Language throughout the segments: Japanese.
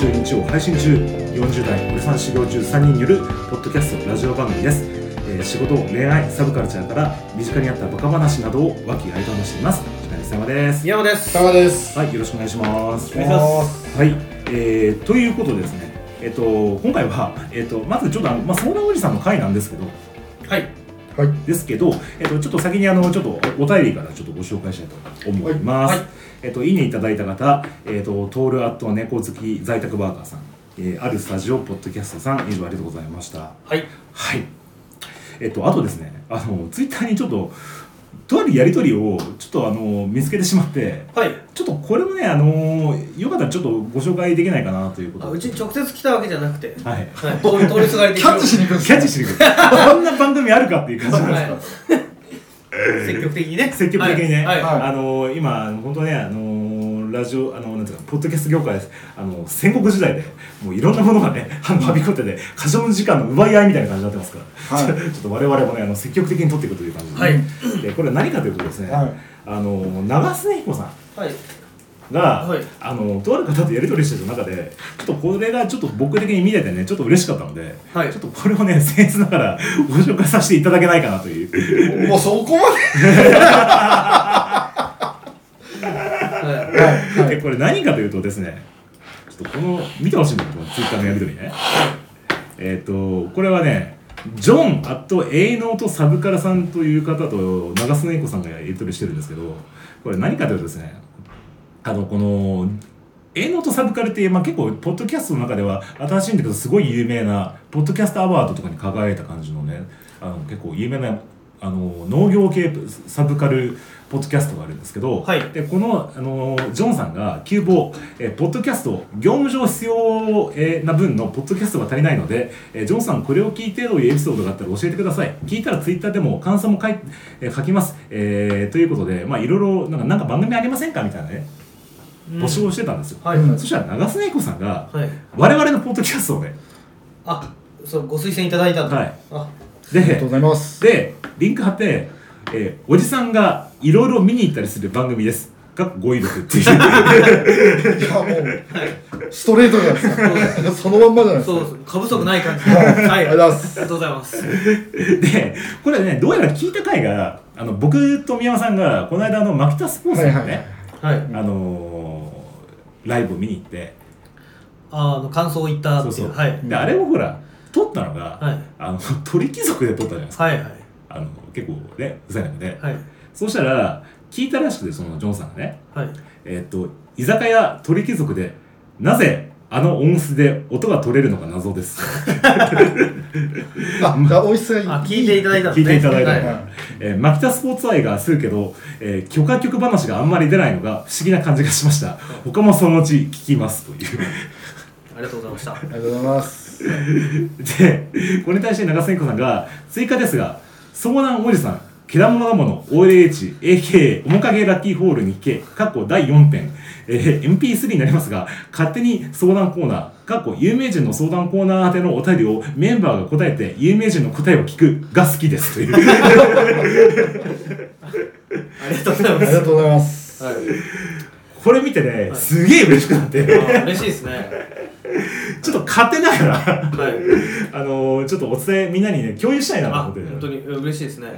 週日曜配信中40代おじさん修行中3人によるポッドキャストラジオ番組です、えー仕事恋愛サブカルチャーから身近にあったバカ話などを和気あいともしています。金様です。宮尾です。佐賀です。はいよろしくお願いします。お願いします。はい、えー、ということでですねえっ、と今回は、えっとまずちょっとあの、まあ、相談おじさんの回なんですけど。はいはい。ですけど、えっと、ちょっと先にあのちょっとお便りからちょっとご紹介したいと思います。はいはいえっと、いいねいただいた方、えっと、トールアット猫好き在宅バーガーさん、えーあるスタジオポッドキャストさん、以上ありがとうございました。はいはい。えっと、あとですね、あの、ツイッターにちょっと、とあるやりとりをちょっとあの見つけてしまって、はい。ちょっとこれもね、あのよかったらちょっとご紹介できないかなということで。あうちに直接来たわけじゃなくて。はい。はい。通り通りすがりでキャッチしに行くんですキャッチしてく。る。こんな番組あるかっていう感じなんです。か。はい。積極的にね。積極的にね、はい。はい。はいあのー今本当ねあのーラジオあのなんていうかポッドキャスト業界ですあの戦国時代でもういろんなものがね はびこってて過剰時間の奪い合いみたいな感じになってますから、はい。ちょっと我々もねあの積極的に取っていくという感じで,、はい。でこれは何かというとですね、はい。あのー長須根彦さん。はい。が、はい。あのとある方とやり取りしてる中でちょっとこれがちょっと僕的に見ててねちょっと嬉しかったので、はい。ちょっとこれをね僭越ながらご紹介させていただけないかなという。もうそこまはで。でこれ何かというとですねちょっとこの見てほしいんだけどツイッターのやり取りね。えっ、とこれはねジョン・アット・エイノート・サブカラさんという方と長須根子さんがやり取りしてるんですけどこれ何かというとですねあのこのエイノート・サブカルって、まあ、結構ポッドキャストの中では新しいんだけどすごい有名なポッドキャストアワードとかに輝いた感じのねあの結構有名なあの農業系サブカルポッドキャストがあるんですけど、はい。でこのあのジョンさんが急募、えーポッドキャスト業務上必要、えーな分のポッドキャストが足りないので、えージョンさんこれを聞いてどういうエピソードがあったら教えてください。聞いたらツイッターでも感想も書い、えー書きます、えーということでまあいろいろなんかなんか番組ありませんかみたいなねい募集をしてたんですよ、はい。うん。そしたら長須根子さんがはい。我々のポッドキャストをねあそうご推薦いただいたんだはい。あ。ありがとうでございます。でリンク貼って、えーおじさんがいろいろ見に行ったりする番組です。が語彙力っていう。いや、もう、ストレートじゃないですか。そのまんまじゃないですか。そう過不足ない感じ。はい。あありがとうござい。ます。りがとうございます。でこれねどうやら聞いた回があの僕と宮山さんがこの間あのマキタスポーツのね、はいはいはい。はい。あのーライブを見に行って。ああの感想を言ったってそそういう。うはい。であれもほら撮ったのが、はい。あの鳥貴族で撮ったじゃないですか、はいはい。あの結構ねうざい中で、はいそうしたら聞いたらしくてそのジョンさんがねはい。えーっと居酒屋鳥貴族でなぜあの音質で音が取れるのか謎です？あ、音質がいい。あ聞いていただいたんですね。聞いていただいたはい。えーマキタスポーツ愛がするけど、えー許可局話があんまり出ないのが不思議な感じがしました。他もそのうち聞きますという。ありがとうございました。ありがとうございます。でこれに対して長瀬子さんが追加ですが相談おじさんけだものだもの OLH AKA 面影ラッキーホールに聞け過去第4編、えー MP3 になりますが勝手に相談コーナー過去有名人の相談コーナー宛てのお便りをメンバーが答えて有名人の答えを聞くが好きですという。ありがとうございます。ありがとうございます。はい。これ見てねすげえ嬉しくなって。あ嬉しいですね。ちょっと勝手ながら。はい。あのーちょっとお伝えみんなにね共有したいなとあ思って。本当に嬉しいですね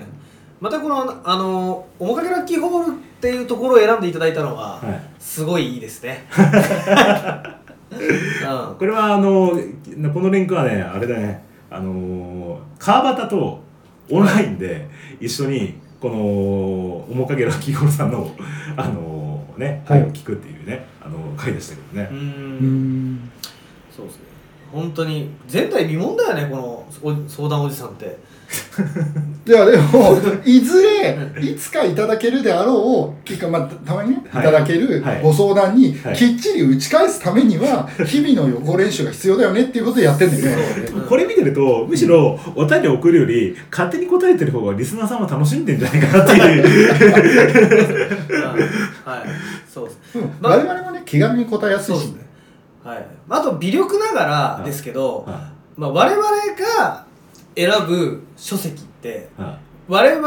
またこのあの面影ラッキーホールっていうところを選んでいただいたのは、はい。すごいいいですね。う んこれはあのこのリンクはねあれだね。あの川端とオンラインで一緒にこの面影ラッキーホールさんのあのねはい。会を聞くっていうねあの回でしたけどね。う、うんん。そうですね。本当に前代未聞だよねこのお相談おじさんってじゃあ、でも、いずれ、いつかいただけるであろう、結果、まあ、たまにね、いはい。ただけるはい。ご相談にはい、きっちり打ち返すためには、日々の予行練習が必要だよねっていうことでやってんだよね。そう。これ見てるとむしろお便りを送るより勝手に答えてる方がリスナーさんは楽しんでんじゃないかなっていう。うんはい。そうです。うん。まあ我々もね、気軽に答えやすいしね。はい。あと微力ながらですけど、はまあ、我々が選ぶ書籍ってい。は我々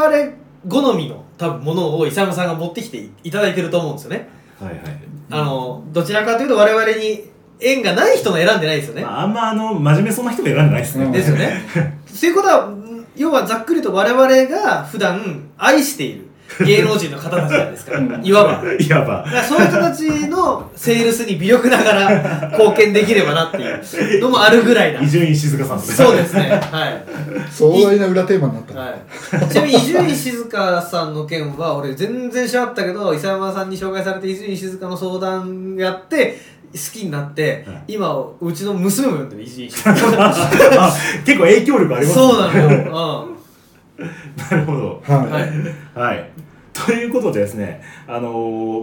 好みの多分ものを伊佐山さんが持ってきていただいてると思うんですよね。はいはい。あのどちらかというと我々に縁がない人の選んでないですよね、まあ、あんまあの真面目そうな人が選んでないですね、うんですよね。そういうことはん要はざっくりと我々が普段愛している芸能人の方たちなんですから。うん。いわば。いわば。そういう人たちのセールスに微力ながら 貢献できればなっていうのもあるぐらいな。伊集院静香さんそうですね。はい。壮大な裏テーマになった、はい、ちなみに伊集院静香さんの件は俺全然知らなかったけど伊佐山さんに紹介されて伊集院静香の相談やって好きになって、はい。今うちの娘も読んでる伊集院静香。あ 結構影響力ありますそうなのよ、なるほど。うん、はい、はいはい。ということでですね、あの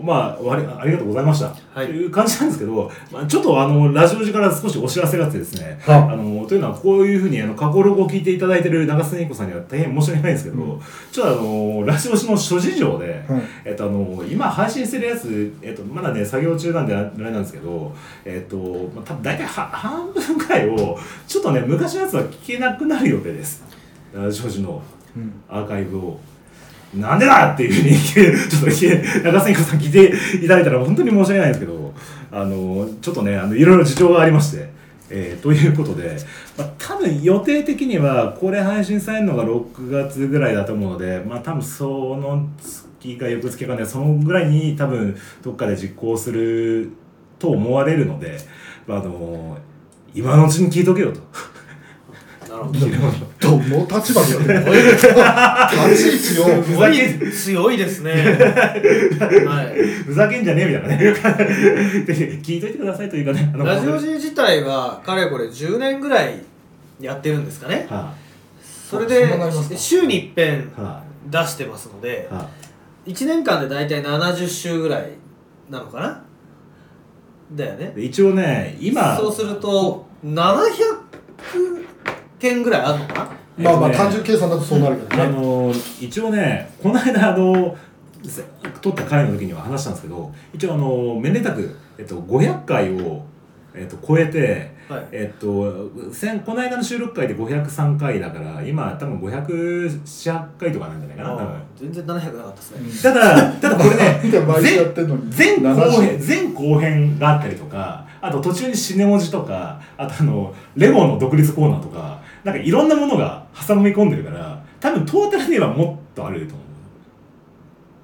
ーまあ、ありがとうございました。はいという感じなんですけど、まあ、ちょっとあの、ラジオ時から少しお知らせがあってですね、はいあのーというのは、こういうふうに、あの、過去ログを聞いていただいている長須根子さんには大変申し訳ないんですけど、うんちょっとあのーラジオ時の諸事情で、はいえっと、あの今配信してるやつ、えっと、まだね、作業中なんであれなんですけど、えっと、まあ、多分大体は半分くらいを、ちょっとね、昔のやつは聞けなくなる予定です。ラジオ時のうんアーカイブを。なんでだっていうふうに、ちょっと聞いて、長瀬さん聞いていただいたら本当に申し訳ないですけど、あの、ちょっとね、あの、いろいろ事情がありまして、えーということで、まあ、多分予定的には、これ配信されるのが6月ぐらいだと思うので、まあ多分その月か翌月かね、そのぐらいに多分どっかで実行すると思われるので、まあ、あの、今のうちに聞いとけよと。なるほど。どの立場でやってるの立ち位置を。す ごい強いですねはいふざけんじゃねえみたいなね。で聞いといてくださいというかね。ラジオ時自体はかれこれ10年ぐらいやってるんですかね。はそれで週に一遍出してますのでい、は1年間で大体70週ぐらいなのかな。だよね。一応ね、今、そうすると700件ぐらいあるのかな？まあまあ単純計算だとそうなるけどあねの一応ね、この間、あの、せ撮った回の時には話したんですけど、一応、あの、めでたく、えっと、500回を、えっと、超えて、はい。えっと、先この間の収録回で503回だから、今、多分507回とかなんじゃないかな。全然700なかったですね。ただ、ただこれね、で毎週やってんのに。前前後編70前後編があったりとかあと途中にシネ文字とかあとあのレゴの独立コーナーとかなんかいろんなものが挟み込んでるから多分トータルで言えばもっとあると思う。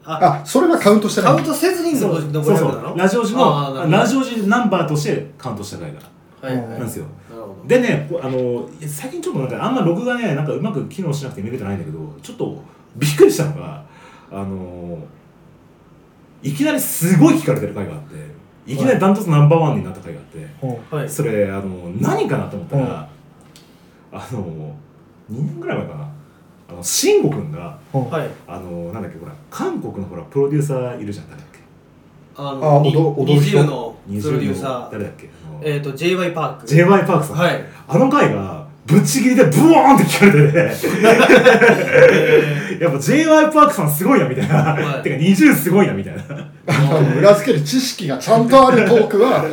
ああそれはカウントしてない。カウントせずにのそうのそうそ500なのう。ラジオ時のラジオ時ナンバーとしてカウントした回がはいはい。なんですよ。なるほど。でねあの最近ちょっとなんかあんま録画ねなんかうまく機能しなくて見れてないんだけどちょっとびっくりしたのがあのいきなりすごい聞かれてる回があっていきなりダントツナンバーワンになった回があって、うんはい。それあの何かなと思ったら、うんあの2年ぐらい前かな。あの慎吾くんがうん。はい。あのなんだっけほら韓国のほらプロデューサーいるじゃん誰だっけ？ああのに踊踊る人20のプロデューサー。誰だっけ？あの、えっと JY パーク。j y パークさん、はい。あの回がぶっちぎりでブワーンって聞かれてて やっぱ j y パークさんすごいなみたいな、はい。てか20すごいなみたいな。あの裏付ける知識がちゃんとあるトークははい。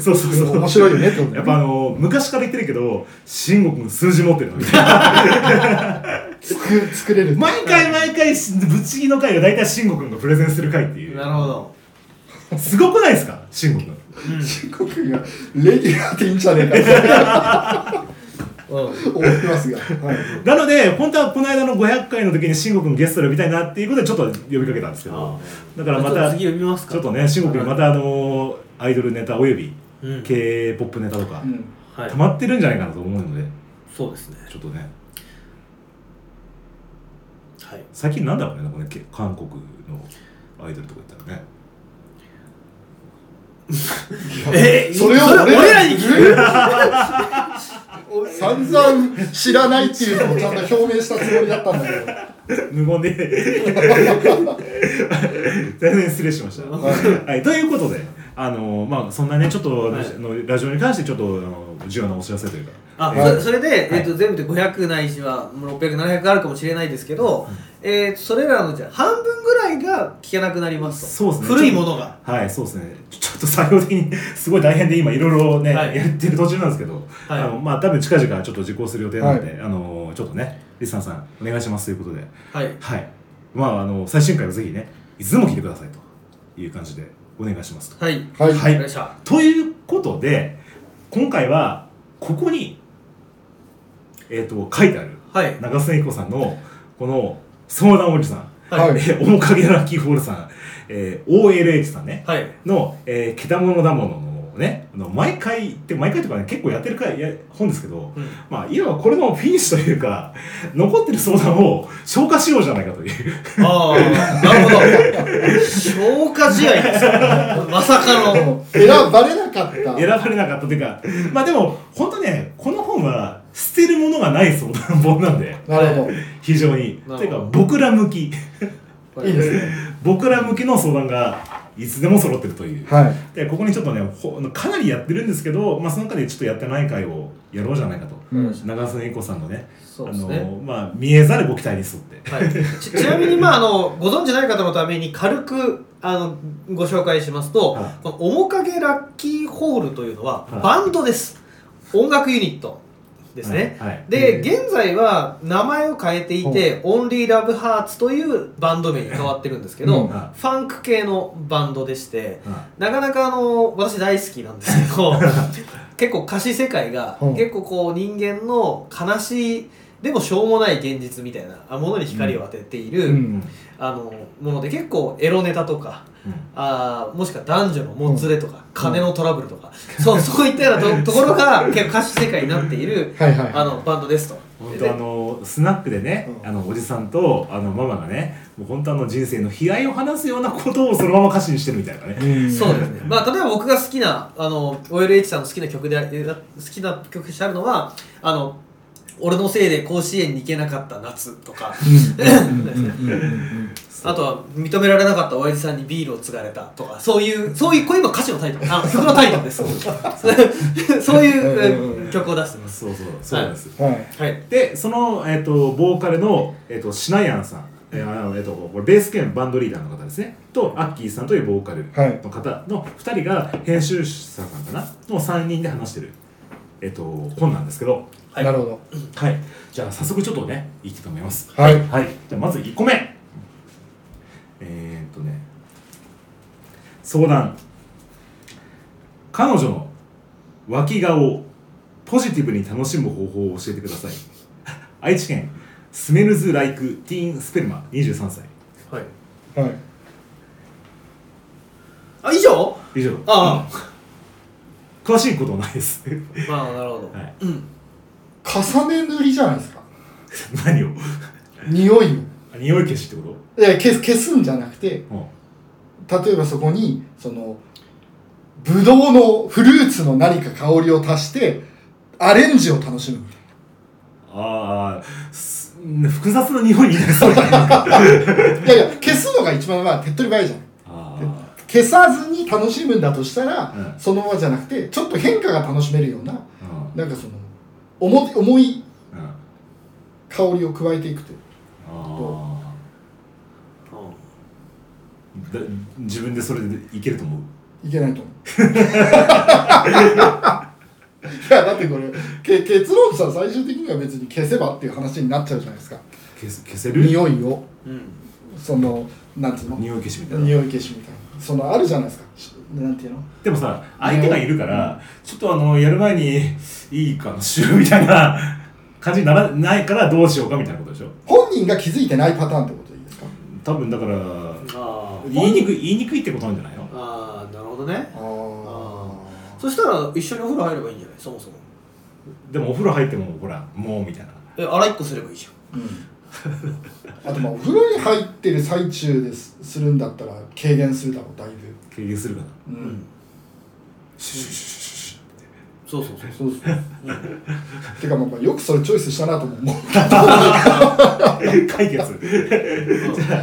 そうそうそう。面白いよねってことね。やっぱあの昔から言ってるけど慎吾君数字持ってるのみたいな。作作れる。毎回毎回ぶっちぎりの回が大体慎吾君がプレゼンする回っていう。なるほど。すごくないですか？慎吾君四国がレギュラーっていいんじゃねえか思いますが、はい、なので本当はこの間の500回の時に慎吾君ゲストで呼びたいなっていうことでちょっと呼びかけたんですけど。だからまたちょっとね慎吾君またあのアイドルネタおよびうん。K p o p ネタとかうん。はい。溜まってるんじゃないかなと思うので。そうですね。ちょっとね。はい。最近なんだろうねなんかねけ韓国のアイドルとか言ったらね。えそれを俺俺らに聞く？散々知らないっていうのをちゃんと表明したつもりだったんだけど無言で大変失礼しました、はい、ということであのまあそんなねちょっと、はいあのラジオに関してちょっとあの重要なお知らせというか。あ、はいそそれで、はいえっと全部で500ないしは600700あるかもしれないですけど、えーそれらのじゃあ半分ぐらいが聞けなくなりますと。そうですね。古いものが。はいそうですね。ちょっと作業的にすごい大変で今いろいろね、はい。やってる途中なんですけど、はい。あのまあ多分近々ちょっと実行する予定なので、あのちょっとねリスナーさんお願いしますということで。はい。はい。まああの最新回をぜひねいつでも聞いてくださいという感じでごお願いしますと。はい。はい。はい。ということで今回はここに、えー、と書いてあるはい。長須英子さんのこの相談おじさん、はい。えー面影ラッキーホールさん、えー OLH さんね。はい。の、えー、けたものだもののね。あの毎回って毎回とかね結構やってる回や本ですけど、うん。まあいわばこれのフィニッシュというか残ってる相談を消化しようじゃないかという。ああなるほど。消化試合ですかまさかの。選ばれなかった。選ばれなかったというか。まあでも本当ねこの本は捨てるものがない相談本なんで。なるほど。非常に。というか僕ら向き。いいですね。僕ら向きの相談がいつでも揃ってるという。はい。でここにちょっとねほかなりやってるんですけど、まあ、その中でちょっとやってない回をやろうじゃないかと、うん。長須英子さんのねそうですね。あのまあ、見えざるご期待に沿って。はい、ち ちなみに、まあ、あのご存知ない方のために軽くあのご紹介しますと、はい。この面影ラッキーホールというのは、はい。バンドです。音楽ユニットですね、はい。はい。で現在は名前を変えていて、オンリーラブハーツというバンド名に変わってるんですけど、うん。ファンク系のバンドでしてはなかなかあの私大好きなんですけど 結構歌詞世界が、う。ん結構こう人間の悲しいでもしょうもない現実みたいなものに光を当てている、うん。うん。あのもので結構エロネタとかうん。あーもしくは男女のもつれとか、金のトラブルとか、そうそういったようなと ところが結構歌詞世界になっているはいはいあのバンドですと。本で当あのスナックでね、うん。あのおじさんとあのママがねもう本当あの人生の悲哀を話すようなことをそのまま歌詞にしてるみたいなね、うん。そうですね。まあ、例えば僕が好きな、あの、OLH さんの好きな曲で好きな曲としてあるのは、あの、俺のせいで甲子園に行けなかった夏とか、あとは認められなかった親父さんにビールを継がれたとか、そういう、そういう、これ今歌詞のタイトル、あの曲のタイトルです。そう。いうえ曲を出してます。そうそう。そうなんです、はい。はい。でその、えっとボーカルの、えっとシナヤンさん。えーあのえっとこれベース兼バンドリーダーの方ですね。とアッキーさんというボーカルはいの方の2人が編集者さんかな。の3人で話してる、えっと本なんですけどはい。なるほど。はい。じゃあ早速ちょっとねいきたいと思います。はい。はい。じゃあまず1個目。えー、っとね。相談。彼女の脇顔をポジティブに楽しむ方法を教えてください。愛知県スメルズ・ライク・ティーン・スペルマ23歳。はい。はい。あ、以上？以上。あ詳しいことはないです。ああ、なるほど。はい。うん。重ね塗りじゃないですか。何を？匂いをあ匂い消しってこいや消す消すんじゃなくてと、うん。例えばそこにそのブドウのフルーツの何か香りを足してアレンジを楽しむみたいああす複雑な匂いになりそうだなんかないやいや消すのが一番まあ手っ取り早いじゃん。あ消さずに楽しむんだとしたら、うん。そのままじゃなくてちょっと変化が楽しめるようなーうん。なんかその重い重いうん。香りを加えていくとあー。だ自分でそれでいけると思う？いけないと思う。いやだってこれけ結論さ最終的には別に消せばっていう話になっちゃうじゃないですか。消す消せる？匂いを。うん。そのなんていうの？匂い消しみたいな。匂い消しみたいな。そのあるじゃないですか。しなんていうの？でもさ相手がいるから、ちょっとあのやる前にいいかなしようみたいな感じにならないからどうしようかみたいなことでしょ？本人が気づいてないパターンってことでいいですか？多分だから。言いにくい言いにくいってことなんじゃないの？ああ、なるほどね。ああそしたら一緒にお風呂入ればいいんじゃない？そもそも。でもお風呂入ってもほらもうみたいな。え、洗いっこすればいいじうん。あとまあお風呂に入ってる最中ですするんだったら軽減するだろうだいぶ経験するかな。うゃん。シュシュシュシュシュそうそうそう。そうそう。てかよくそれチョイスしたなとも思う。解決。じゃ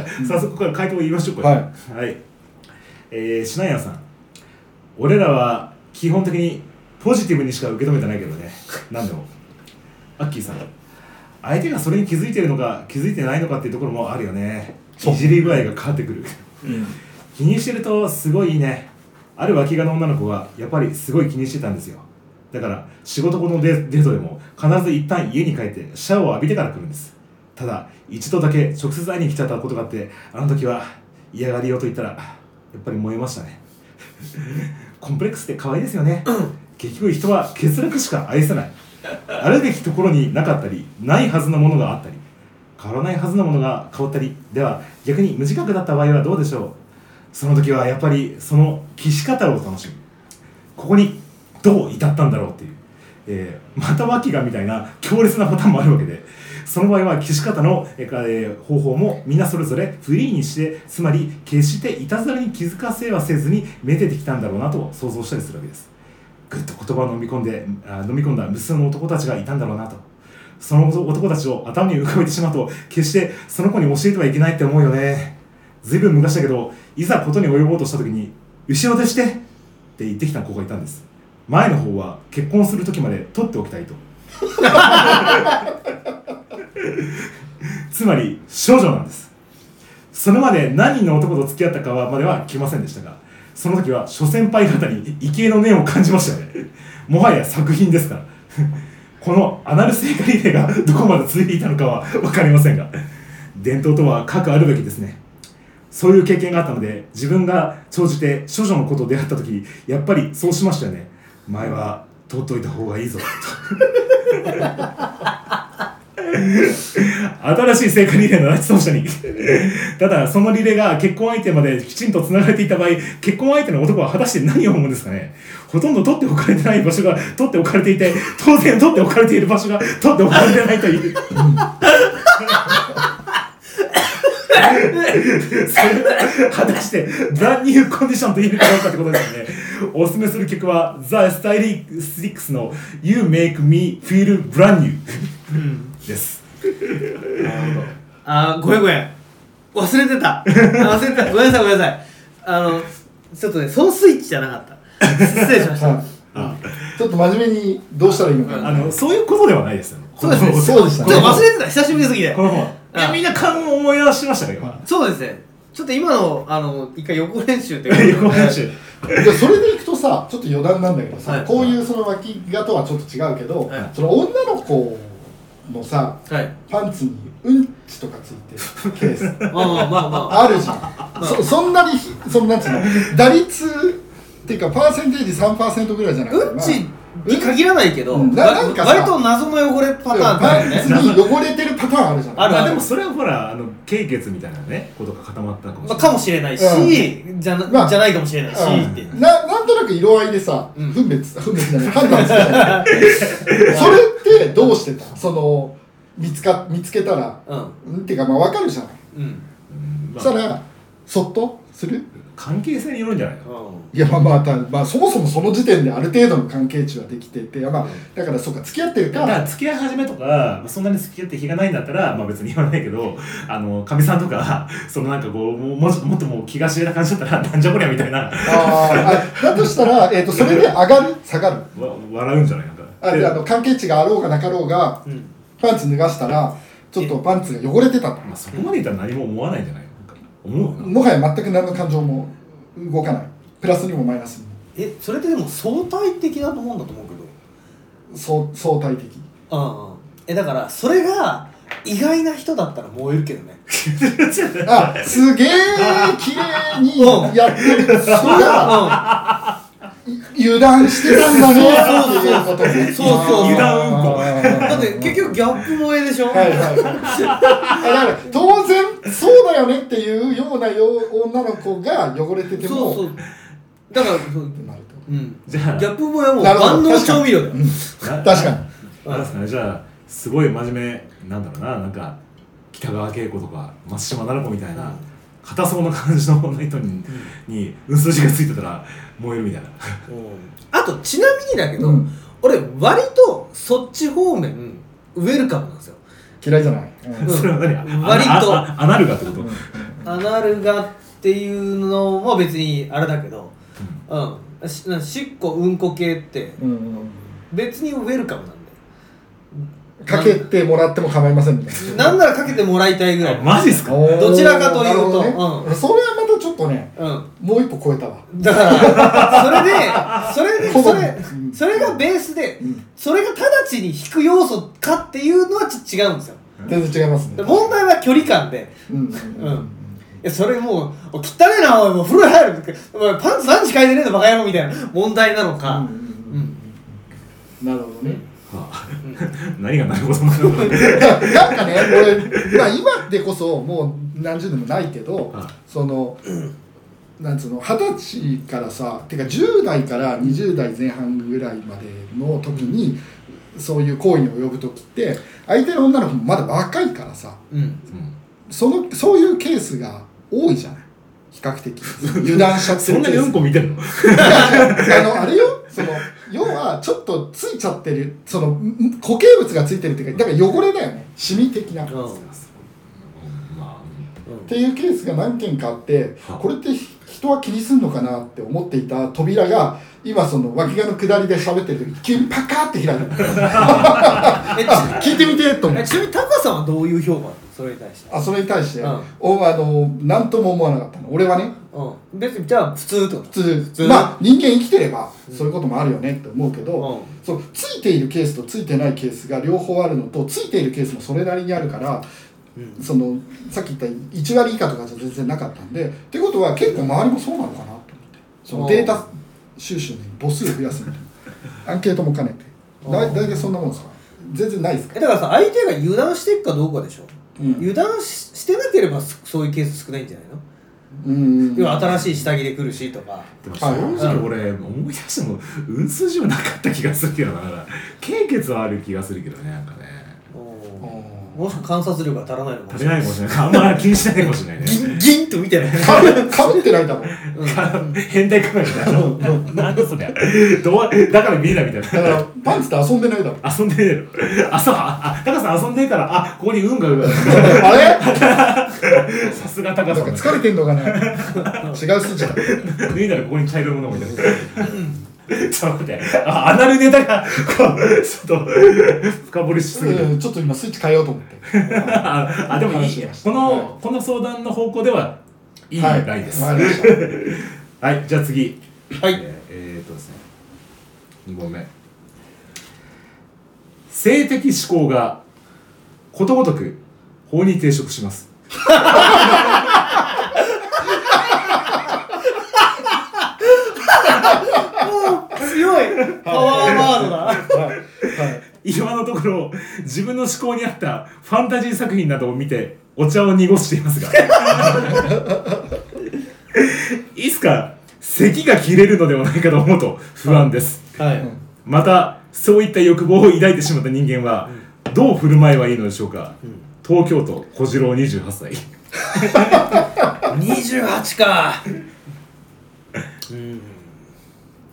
あ早速から回答を言いましょうか。はい。はい。えー、しなやんさん。俺らは基本的にポジティブにしか受け止めてないけどね。何でも。アッキーさん。相手がそれに気づいてるのか気づいてないのかっていうところもあるよね。そう。いじり具合が変わってくる。うん気にしてるとすごいいいね。ある脇がの女の子がやっぱりすごい気にしてたんですよ。だから仕事後のデデートでも必ず一旦家に帰ってシャワーを浴びてから来るんです。ただ一度だけ直接会いに来ちゃったことがあってあの時は嫌がりようと言ったらやっぱり燃えましたね。コンプレックスって可愛いですよね。結局人は欠落しか愛せない。あるべきところになかったりないはずなものがあったり変わらないはずなものが変わったりでは逆に無自覚だった場合はどうでしょう？その時はやっぱりその騎士方を楽しむ。ここにどう至ったんだろうっていう、えー、また脇がみたいな強烈なパターンもあるわけで。その場合は騎士方の、えーえ方法もみんなそれぞれフリーにしてつまり決していたずらに気づかせはせずにめでてきたんだろうなと想像したりするわけです。ぐっと言葉を飲み込んであ飲み込んだ無数の男たちがいたんだろうなと。その男たちを頭に浮かべてしまうと決してその子に教えてはいけないって思うよね。ずいぶん昔だけどいざことに及ぼうとした時に後ろでしてって言ってきた子がいたんです。前の方は結婚する時まで取っておきたいと。つまり少女なんです。それまで何人の男と付き合ったかはまでは来ませんでしたがその時は諸先輩方に畏敬の念を感じましたよね。もはや作品ですから。このアナル聖火リレーがどこまで続いていたのかは分かりませんが伝統とは核あるべきですね。そういう経験があったので自分が長じて処女の子と出会った時やっぱりそうしましたよね。前は取っといた方がいいぞ。と 新しい聖火リレーの拉致走者に。ただそのリレーが結婚相手まできちんとつながれていた場合結婚相手の男は果たして何を思うんですかね。ほとんど取っておかれてない場所が取っておかれていて当然取っておかれている場所が取っておかれてないという。果たしてブランニューコンディションと言えるかどうかってことですよね。おすすめする曲は The Stylistics の You Make Me Feel Brand New です。あーごめんごめん。忘れてた。あ忘れてた。ごめんなさいごめんなさい。あのちょっとねそのスイッチじゃなかった。失礼しました。はい。ちょっと真面目にどうしたらいいのかあのそういうことではないですよ。そうですね。そうでしたちょっと忘れてた。久しぶりすぎて。この本いやあみんな勘を思い出しましたか今。そうですね。ちょっと今のあの一回横練習って。いうか横編集。でそれでいくとさちょっと余談なんだけどさ、はい。こういうその脇がとはちょっと違うけど、はい。その女の子のさはい。パンツにうんちとかついてるケース。ま あまあまあまあ。あるじゃん、そそんなにひそのなんつうの打率っていうかパーセンテージ3%ぐらいじゃなくてうんちに限らないけど、うん。なわなんかさ割と謎の汚れパターンまあだよね。パンツに汚れてるパターンある。じゃんあるまあでもそれはほらあの経血みたいなねことが固まったかもしれまあ、ないかもしれないし、じゃなまあじゃないかもしれないし、って。うんななんとなく色合いでさ、うん。分別分別じゃない。判断するじゃない。それってどうしてた？その見つか見つけたら。うん。うん。っていうかまあ分かるじゃないうん。うん。まあ。そしたらそっとする？関係性によるんじゃないのいやまあまあたまあそもそもその時点である程度の関係値はできててまあだからそうか付き合ってるか。だから付き合い始めとか、まあそんなに付き合って日がないんだったら、まあ、別に言わないけど あのかみさんとか そのなんかこうもうもうちょっともっともう気が知れた感じだったらなんじゃこりゃみたいな。わあだとしたら、えー、とそれで上がる？下がる？笑うんじゃないなんか。あであの関係値があろうがなかろうがうん。パンツ脱がしたらちょっとパンツが汚れてたと。まあ、そこまでいったら何も思わないんじゃないもはや全く何の感情も動かない。プラスにもマイナスにも。えそれってでも相対的なもんだと思うけど。そう相対的。うんうん。えだからそれが意外な人だったら燃えるけどね。あすげえ綺麗にうんやってる人が油断してたんだねっていうそう。そうそう油断運行だって結局ギャップ萌えでしょ、はいはい当然そうだよねっていうようなよ女の子が汚れてても。そうそう。だからそう。ってなるとうん。じゃあ。ギャップ萌えはも万能調味料だ。確かに。あれですかねじゃあすごい真面目なんだろうな。なんか北川景子とか松島菜々子みたいな硬そうな感じの女の人に,、にうん数字がついてたら燃えるみたいな。あとちなみにだけど、うん。俺割とそっち方面ウェルカムなんですよ。嫌いじゃない、うん。う んそれは何？あ割と。ああアナルガってこと、アナルガっていうのも別にあれだけどうん。しなしっこうんこ系ってうんうん。別にウェルカムなんだよ。かけてもらっても構いませんみたいな。なんならかけてもらいたいぐらい。あマジっすか？どちらかというと。なるほどね。それはまたちょっとねうん。もう一歩超えたわ。だからそれで それでそれうん。それがベースでうん。それが直ちに引く要素かっていうのはちょっと違うんですよ。全然違いますね。で問題は距離感で。うんうんそれもう「お汚ねえなおいもう風呂入る」お前パンツ何時履いてねえのバカ野郎」みたいな問題なのか、うんうんなるほどね。はあ。何がなるほどなのか。なんかね俺、まあ、今でこそもう何十年もないけど、はい。その、なんつうの二十歳からさてか10代から20代前半ぐらいまでの時にそういう行為に及ぶ時って相手の女の子もまだ若いからさうん。うんそのそういうケースが多いじゃない。比較的。油断しちゃってそんなにうんこ見てんの？あのあれよその要はちょっとついちゃってるそのん固形物がついてるっていうかだから汚れだよね。シミ的な、っうんまあていうケースが何件かあってはこれって人は気にすんのかなって思っていた扉が今その脇がの下りで喋ってる時急にパカーって開いた。聞いてみてと思って。えちなみにタカさんはどういう評価それに対して？あそれに対して、うん。おあの何とも思わなかったの。俺はね。うん。別にじゃあ普通と？普通。通。まあ人間生きてればそういうこともあるよねって思うけど、うん。そうついているケースとついてないケースが両方あるのとついているケースもそれなりにあるからうん。そのさっき言った1割以下とかじゃ全然なかったんでってことは結構周りもそうなのかなと思って。そのデータ収集に母数を増やすみたいな。アンケートも兼ねて。だい大体そんなもんですか？全然ないですか？えだからさ相手が油断してるかどうかでしょ、うん。油断ししてなければそそういうケース少ないんじゃないの、うん。要は新しい下着で来るしとか。でも正直俺思い出してもうん数字はなかった気がするけどな。だから経血はある気がするけどねなんかね。うんもし観察力が足らないのかも足りないかもしれない。あんま気にしないかもしれないね。ギンギンと見てない。かぶかぶってないだろ変態かもしれないな。んだそりゃ。どうだから見えないみたいな。だから パンツで遊んでないだろ。遊んでねえのあそう。ああ高さん遊んでえからあここに運がう あれ？さすが高なん。さんか疲れてんのかな違う数値だ。脱いだらここに茶色いものが置いてある ちょっと待って。あアナルネタがこうちょっと深掘りしすぎる。うんちょっと今スイッチ変えようと思って。ああでもいい。このこの相談の方向ではいいはい。ラインですはいじゃあ次。はい。えっとですね。2問目。性的指向がことごとく法に抵触します。強 い。パワーワードだ。は今のところ自分の思考に合ったファンタジー作品などを見てお茶を濁してい。ますがい。つか咳が切れるのではない。かと思うと不安ですはい、またそうい。った欲望を抱い。てしまった人間はどう振る舞えばい。い。のでしょうか、東京都小次郎28歳28かうん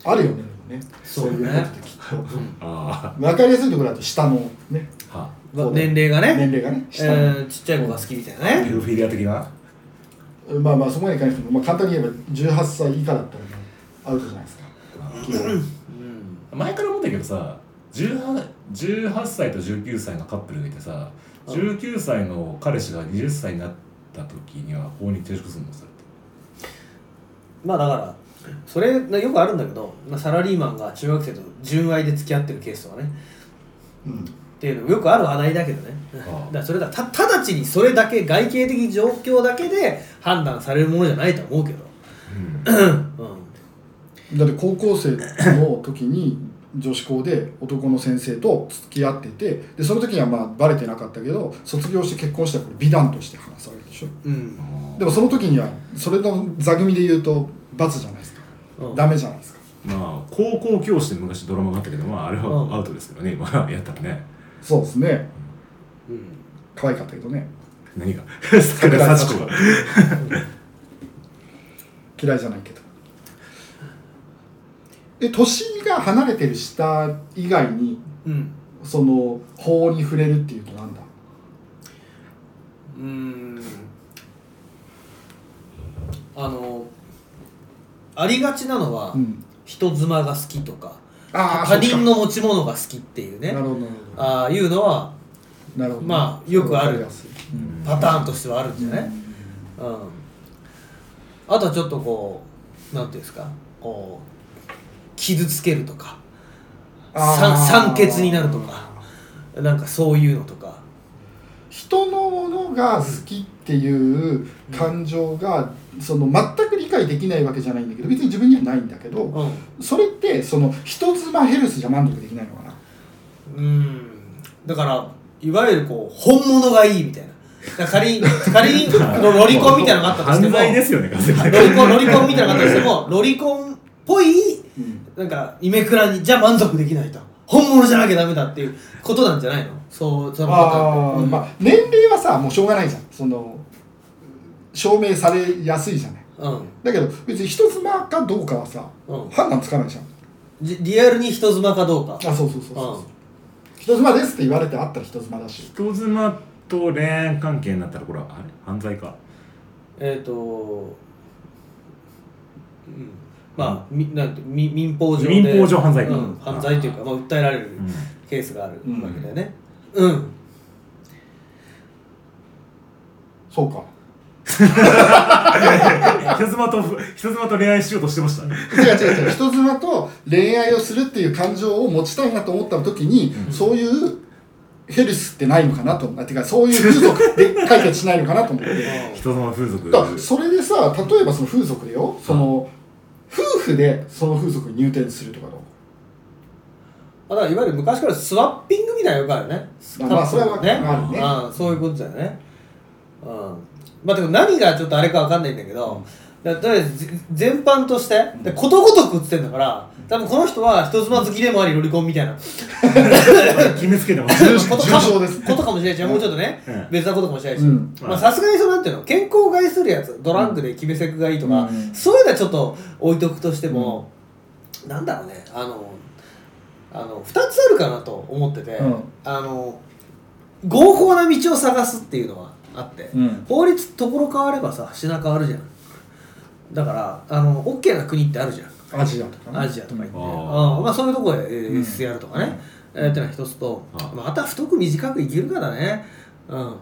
あるよねね。そうねいうことってきっと。あ分かりやすいところだと下のね。あ。はま年齢がね。年齢がねえ下の、ー、ちっちゃい子が好きみたいなね。ペドフィリア的な？まあまあそこまでいかなくても、まあ、簡単に言えば18歳以下だったらもうアウトじゃないですか。基本うん。前から思ったけどさ 18, 18歳と19歳のカップルがいてさ19歳の彼氏が20歳になった時には法に抵触するの？それって。まあだからそれよくあるんだけどまあサラリーマンが中学生と純愛で付き合ってるケースとかね。うん。っていうのもよくある話題だけどね。だあ。からそれだた直ちにそれだけ外形的状況だけで判断されるものじゃないと思うけど。うん。だって高校生の時に女子校で男の先生と付き合っててでその時にはまあバレてなかったけど卒業して結婚したらこれ美談として話されるでしょ。うん。でもその時にはそれの座組で言うと罰じゃないですかうん。ダメじゃないですか。まあ高校教師で昔ドラマがあったけどまああれはうん。アウトですけどね今やったらね。そうですね。うん。可愛かったけどね。何が？桜幸子が。嫌いじゃないけど。え年が離れてる下以外にうん。その法に触れるっていうとなんだ？うん。あのありがちなのは、うん。人妻が好きとか他人の持ち物が好きっていうね。ああいうのはなるほど。まあよくある。パターンとしてはあるんじゃない、うん、あとはちょっとこうなんていうんですか。こう傷つけるとか酸欠になるとかなんかそういうのとか。人のものが好きっていう感情がその全く理解できないわけじゃないんだけど別に自分にはないんだけどうん。それってその人妻ヘルスじゃ満足できないのかな？うん。だからいわゆるこう本物がいいみたいな。仮に仮にロロリコンみたいなのがあったとして犯も罪ですよね完全に。ロリコンロリコンみたいなのがあったとしても ロリコンっぽいうん。なんかイメクラにじゃあ満足できないと。本物じゃなきゃダメだっていうことなんじゃないの？そうそのパターまあ年齢はさもうしょうがないじゃん。その証明されやすいじゃない。うん。だけど別に人妻かどうかはさうん。判断つかないじゃん。じリアルに人妻かどうか。あそうそうそうそう。うん。人妻ですって言われてあったら人妻だし。人妻と恋愛関係になったらこれはあれ？犯罪か？えっ、とうん。まあ、みなんて民民法上で。民法上犯罪か。うん、犯罪というか、まあ、訴えられるうん。ケースがあるうんわけだよね。うん、そうか人妻と人妻と恋愛しようとしてました。違う違う違う。人妻と恋愛をするっていう感情を持ちたいなと思った時に、うん。そういうヘルスってないのかなとあてかそういう風俗で解決しないのかなと思って。人妻風俗。だそれでさ例えばその風俗でよ。その夫婦でその風俗に入店するとかどう？あだからいわゆる昔からスワッピングみたいなのよくあるね。まあまあそれはね。あるね。うん。そういうことだよね。うんまあでも何がちょっとあれかわかんないんだけど、だとりあえずぜ全般としてでことごとくっつってんだから多分この人は人妻好きでもありロリコンみたいな。決めつけてます。重 ことか重症です。ことかもしれないしもうちょっとね、うん。別なことかもしれないし、さすがにそうなんていうの？健康を害するやつドラッグで決めセクがいいとか、うん。そういうのはちょっと置いとくとしても、なんだろうね。あのあの2つあるかなと思ってて、うん。あの合法な道を探すっていうのはあって、うん。法律ところ変わればさ品変わるじゃん。だからあの OK な国ってあるじゃん。アジアとかね。アジアとか行って、うん。うんまあ、そういうところでえーうん。SCR とかね、えーってのは一つと、あまあ、あとは太く短く生きるからね。うん。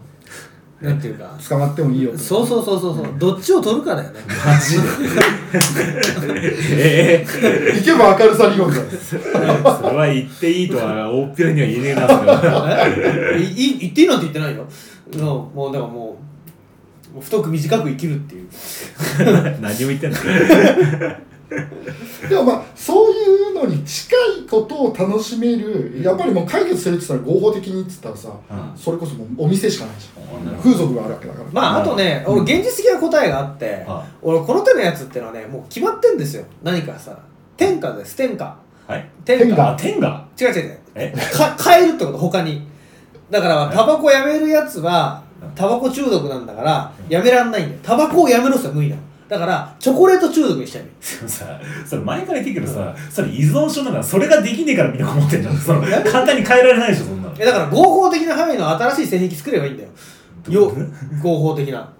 なんていうか。捕まってもいいよとそうそうそうそうそう。どっちを取るかだよね。マジで。ええ行けば明るさ理論だよそれは言っていいとは大っぴらには言えねえなそれは。え？いい言っていいなんて言ってないよのもうだからもうもう太く短く生きるっていう。何を言ってんの？でもまあそういうのに近いことを楽しめるやっぱりもう解決するって言ったら合法的にって言ったらさ、うん。それこそもうお店しかないじゃん。風俗があるわけだから。まああとね、うん。俺現実的な答えがあって、はい。俺この手のやつってのはねもう決まってんですよ。何かさ天下です天下。はい。天下。あ天が違う違う違う。え？か変えるってこと他にだからタバコやめるやつはタバコ中毒なんだからやめらんないんだよ。タバコをやめろって無理なの。だからチョコレート中毒にしちゃうさそれ前から言ってるけどさそれ依存症だからそれができねえからみんな思ってんじゃん。その簡単に変えられないでしょそんなの。えだから合法的な範囲の新しい性癖作ればいいんだよ。よ。合法的な。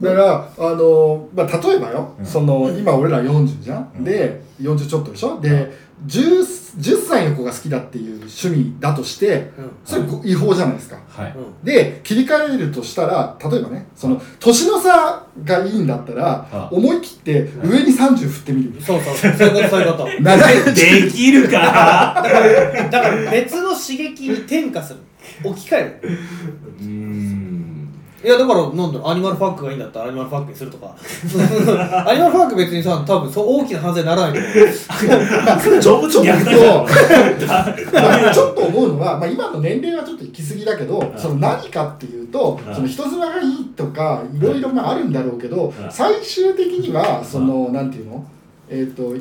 だからあの、まあ、例えばよ、うん。その今俺ら40じゃん、うん。で40ちょっとでしょ。で 10, 10歳の子が好きだっていう趣味だとしてうん。それこ違法じゃないですか。はい。うん。で切り替えるとしたら例えばねその年の差がいいんだったらあ思い切って上に30振ってみる。そうそうそう。いうことそういうこと。長い できるか。だからだから別の刺激に転化する。置き換える。うーんいやだからなんだろうアニマルファックがいいんだったらアニマルファックにするとか。アニマルファック別にさ多分そう大きな犯罪にならないと思う。ちょっと思うのは、まあ、今の年齢はちょっと行き過ぎだけど、うん。その何かっていうと、うん。その人妻がいいとかいろいろまああるんだろうけど、ん。最終的にはその、なんていうの？えっ、と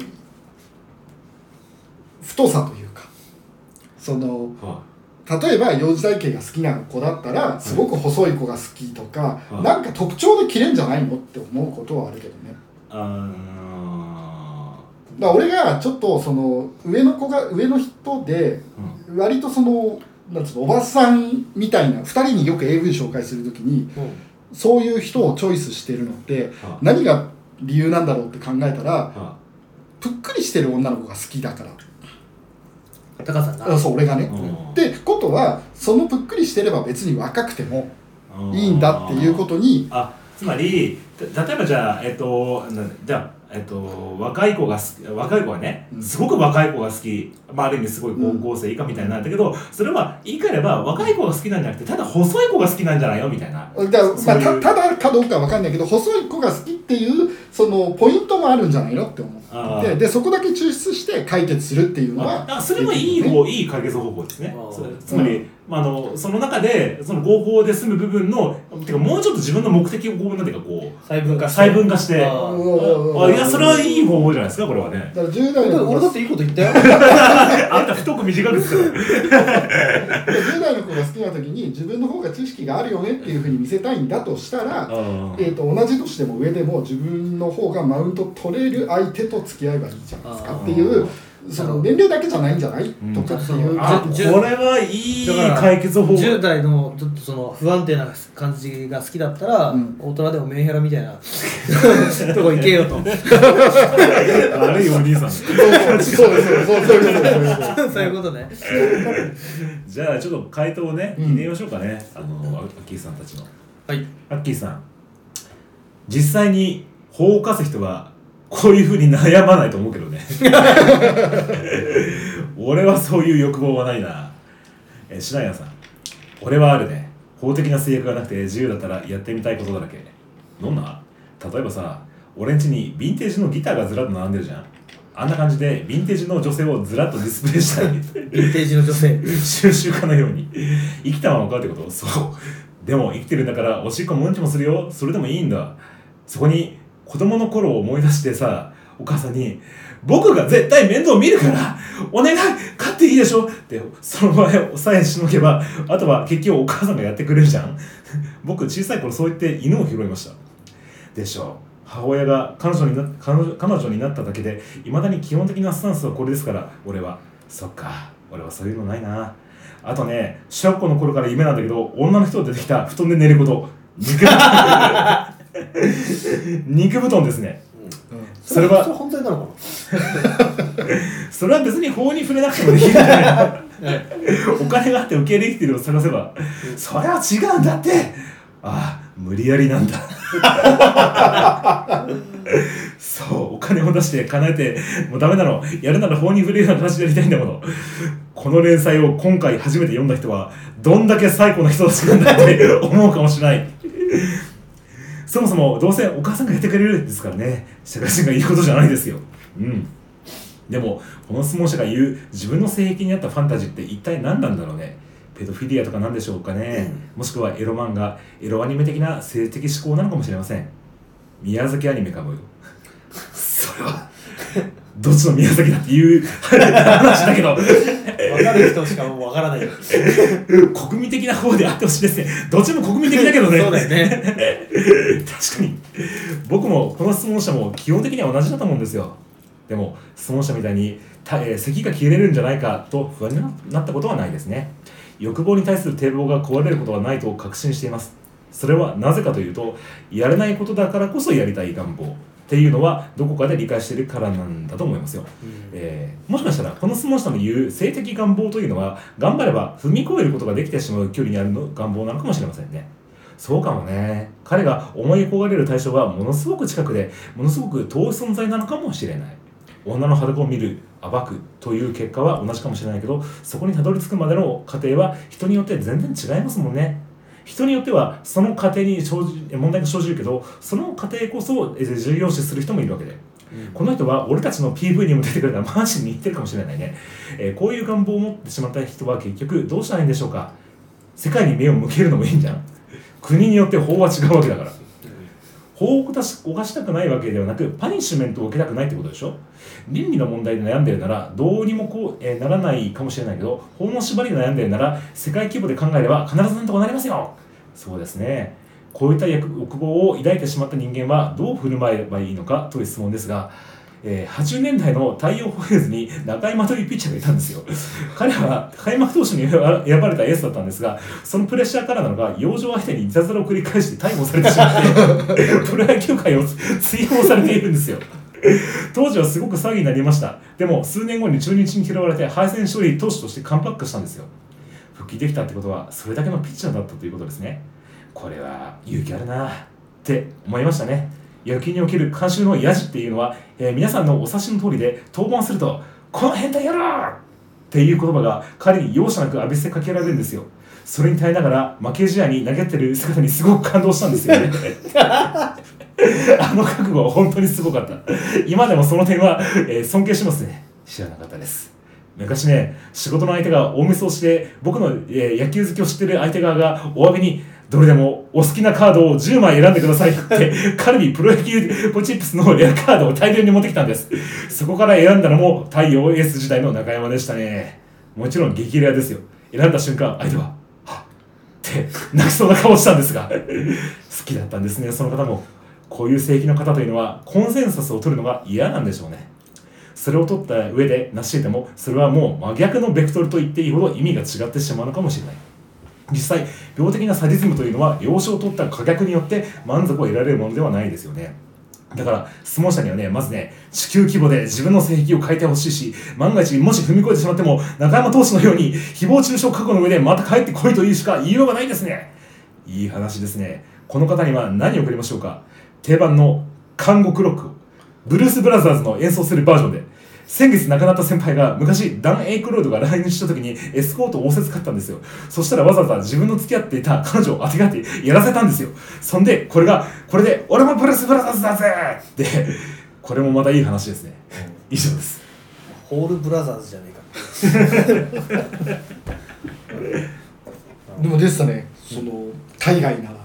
太さというか。そのは例えば幼児体型が好きな子だったらすごく細い子が好きとか、うんなんか特徴で切れんじゃないのって思うことはあるけどね。あだ俺がちょっとその上の子が上の人で割とそのなんつうのおばさんみたいな2人によく AV 紹介するときにそういう人をチョイスしてるのっては何が理由なんだろうって考えたらはぷっくりしてる女の子が好きだから高さんがあそう俺がね。うん。ってことはそのぷっくりしてれば別に若くてもいいんだっていうことにあつまりた例えばじゃあえっとなじゃあえっと、若い子が若い子はねうん。すごく若い子が好き、まあ、ある意味すごい高校生以下みたいなんだけど、それは言い換えれば若い子が好きなんじゃなくてただ細い子が好きなんじゃないよみたいな。だまあ、たただかどうかわかんないけど細い子が好きっていうそのポイントもあるんじゃないのって思ってあー。でそこだけ抽出して解決するっていうのはあそれもいいね。方いい解決方法ですね。つまり、まあ、あのその中でその合法で済む部分のてかもうちょっと自分の目的をこうなんていうかこう細分化して。細分化して。ああーいやそれはいい方法じゃないですかこれはね。だから10代の子が俺だっていいこと言ったよ。あんた太く短くする。10代の子が好きな時に自分の方が知識があるよねっていうふうに見せたいんだとしたら、えー、と同じ年でも上でも自分の方がマウント取れる相手と付き合えばいいじゃないですかっていうその年齢だけじゃないんじゃない、とかっていう。あこれはいい解決方法。10代のちょっとその不安定な感じが好きだったら、大人でもメンヘラみたいな とこ行けよと。悪いお兄さん。そうそうそうそうそう。そうそういうことね。じゃあちょっと回答をね入れましょうかね、あのアッキーさんたちの。はい。アッキーさん。実際に放火す人はこういうふうに悩まないと思うけどね。俺はそういう欲望はないな。えシナヤさん。俺はあるね。法的な制約がなくて自由だったらやってみたいことだらけ。どんな？例えばさ俺ん家にヴィンテージのギターがずらっと並んでるじゃん。あんな感じでヴィンテージの女性をずらっとディスプレイしたい。ヴィンテージの女性。収集家のように。生きたままかってこと？そう。でも生きてるんだからおしっこもうんちもするよ。それでもいいんだ。そこに子供の頃を思い出してさお母さんに「僕が絶対面倒見るからお願い飼っていいでしょ」ってその場合さえしのげばあとは結局お母さんがやってくれるじゃん。僕小さい頃そう言って犬を拾いました。でしょう。母親が彼女にな彼女彼女になっただけでいまだに基本的なスタンスはこれですから俺は。そっか。俺はそういうのないな。あとね小学校の頃から夢なんだけど女の人が出てきた布団で寝ること。肉 肉布団ですね。それはそれ犯罪なのか それは別に法に触れなくてもできるんじゃな。い なお金があって受け入れできてるを探せば。それは違うんだって。ああ無理やりなんだ。そうお金を出して叶えてもうダメなの。やるなら法に触れるような話でやりたいんだもの。この連載を今回初めて読んだ人はどんだけ最高な人たちなんだって思うかもしれないそもそもどうせお母さんがやってくれるんですからね。社会人が言うことじゃないですよ。うん。でもこの質問者が言う自分の性癖に合ったファンタジーって一体何なんだろうね。ペドフィリアとかなんでしょうかね、もしくはエロ漫画エロアニメ的な性的思考なのかもしれません。宮崎アニメかもよ。それはどっちの宮崎だっていう話だけど。分かる人しかもう分からないよ。国民的な方であってほしいですね。どっちも国民的だけどね。そうだよね。確かに。僕もこの質問者も基本的には同じだと思うんですよ。でも質問者みたいにた、えー咳が消えれるんじゃないかと不安になったことはないですね。欲望に対する堤防が壊れることはないと確信しています。それはなぜかというとやれないことだからこそやりたい願望っていうのはどこかで理解しているからなんだと思いますよ、えーもしかしたらこの質問者の言う性的願望というのは頑張れば踏み越えることができてしまう距離にあるの願望なのかもしれませんね。そうかもね。彼が思い焦がれる対象はものすごく近くでものすごく遠い存在なのかもしれない。女の裸を見る暴くという結果は同じかもしれないけどそこにたどり着くまでの過程は人によって全然違いますもんね人によってはその過程に生じ問題が生じるけどその過程こそえ重要視する人もいるわけで。この人は俺たちの PV にも出てくるのはマジに似てるかもしれないね、えーこういう願望を持ってしまった人は結局どうしたらいいんでしょうか。世界に目を向けるのもいいんじゃん。国によって法は違うわけだから法を犯し犯したくないわけではなくパニッシュメントを受けたくないってことでしょ？倫理の問題で悩んでるならどうにもこう、えーならないかもしれないけど法の縛りで悩んでるなら世界規模で考えれば必ずなんとかなりますよ！そうですね。こういった欲望を抱いてしまった人間はどう振る舞えばいいのかという質問ですが、えー80年代の太陽ホエーズに中山というピッチャーがいたんですよ。彼は開幕投手に選ばれたエースだったんですがそのプレッシャーからなのか養生相手にいたずらを繰り返して逮捕されてしまって プロ野球界を追放されているんですよ。当時はすごく騒ぎになりました。でも数年後に中日に拾われて敗戦処理投手としてカムバックしたんですよ。復帰できたってことはそれだけのピッチャーだったということですね。これは勇気あるなって思いましたね。野球における監修のヤジっていうのは、えー皆さんのお察しの通りで登板すると「この変態野郎!」っていう言葉が彼に容赦なく浴びせかけられるんですよ。それに耐えながら負け試合に投げてる姿にすごく感動したんですよね。あの覚悟は本当にすごかった。今でもその点は、えー尊敬しますね。知らなかったです。昔ね仕事の相手が大見そして僕の、えー野球好きを知ってる相手側がお詫びにどれでもお好きなカードを10枚選んでくださいってカルビプロ野球ポチップスのレアカードを大量に持ってきたんです。そこから選んだのも太陽エース時代の中山でしたね。もちろん激レアですよ。選んだ瞬間相手ははっって泣きそうな顔をしたんですが好きだったんですね。その方もこういう性域の方というのはコンセンサスを取るのが嫌なんでしょうね。それを取った上で成し得てもそれはもう真逆のベクトルと言っていいほど意味が違ってしまうのかもしれない実際病的なサディズムというのは要所を取った可逆によって満足を得られるものではないですよね。だから質問者にはねまずね地球規模で自分の性癖を変えてほしいし万が一もし踏み越えてしまっても中山投手のように誹謗中傷覚悟の上でまた帰ってこいというしか言いようがないですね。いい話ですね。この方には何を送りましょうか。定番の監獄ロックブルース・ブラザーズの演奏するバージョンで。先月亡くなった先輩が昔ダン・エイクロードが来日した時にエスコートを仰せつかったんですよ。そしたらわざわざ自分の付き合っていた彼女をあてがってやらせたんですよ。そんでこれがこれで俺もブルース・ブラザーズだぜ!ってこれもまたいい話ですね。以上です。ホールブラザーズじゃねえか。でもでしたね。その海外なら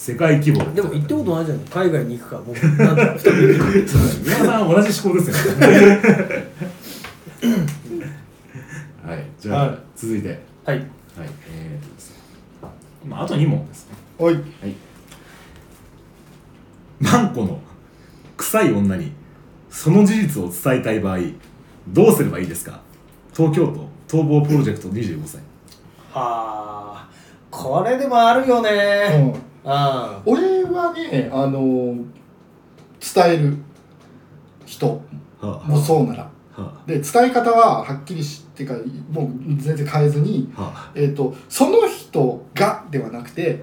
世界規模。でも行ったことないじゃん。海外に行くか。もうなんか二人で行く皆さん同じ思考ですよ。ね はい。じゃあ、はい続いて。はい。はい。えーとですね。まああと2問ですね。おい。はい。マンコの臭い女にその事実を伝えたい場合どうすればいいですか？東京都逃亡プロジェクト25歳。はあこれでもあるよね。うん。あ俺はねあの伝える人はもそうなら。で伝え方ははっきりしてかもう全然変えずに、えー、とその人がではなくて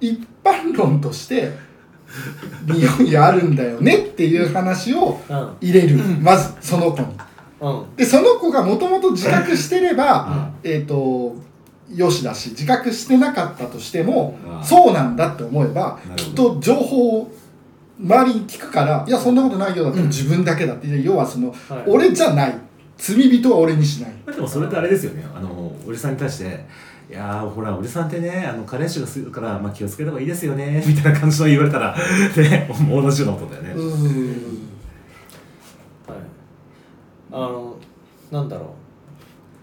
一般論として匂いあるんだよねっていう話をあ入れる。まずその子に。うん。うんでその子がもともと自覚してれば、えっ、とよしだし自覚してなかったとしてもあそうなんだって思えばなるほきっと情報を周りに聞くから「いやそんなことないよ」だったら自分だけだって要はその、はい。俺じゃない。罪人は俺にしない。まあでもそれってあれですよね。あのおじさんに対して「いやーほらおじさんってねあの彼氏がするから、まあ、気をつけた方がいいですよね」みたいな感じの言われたら ね同じようなことだよね、うん。はい。あのなんだろ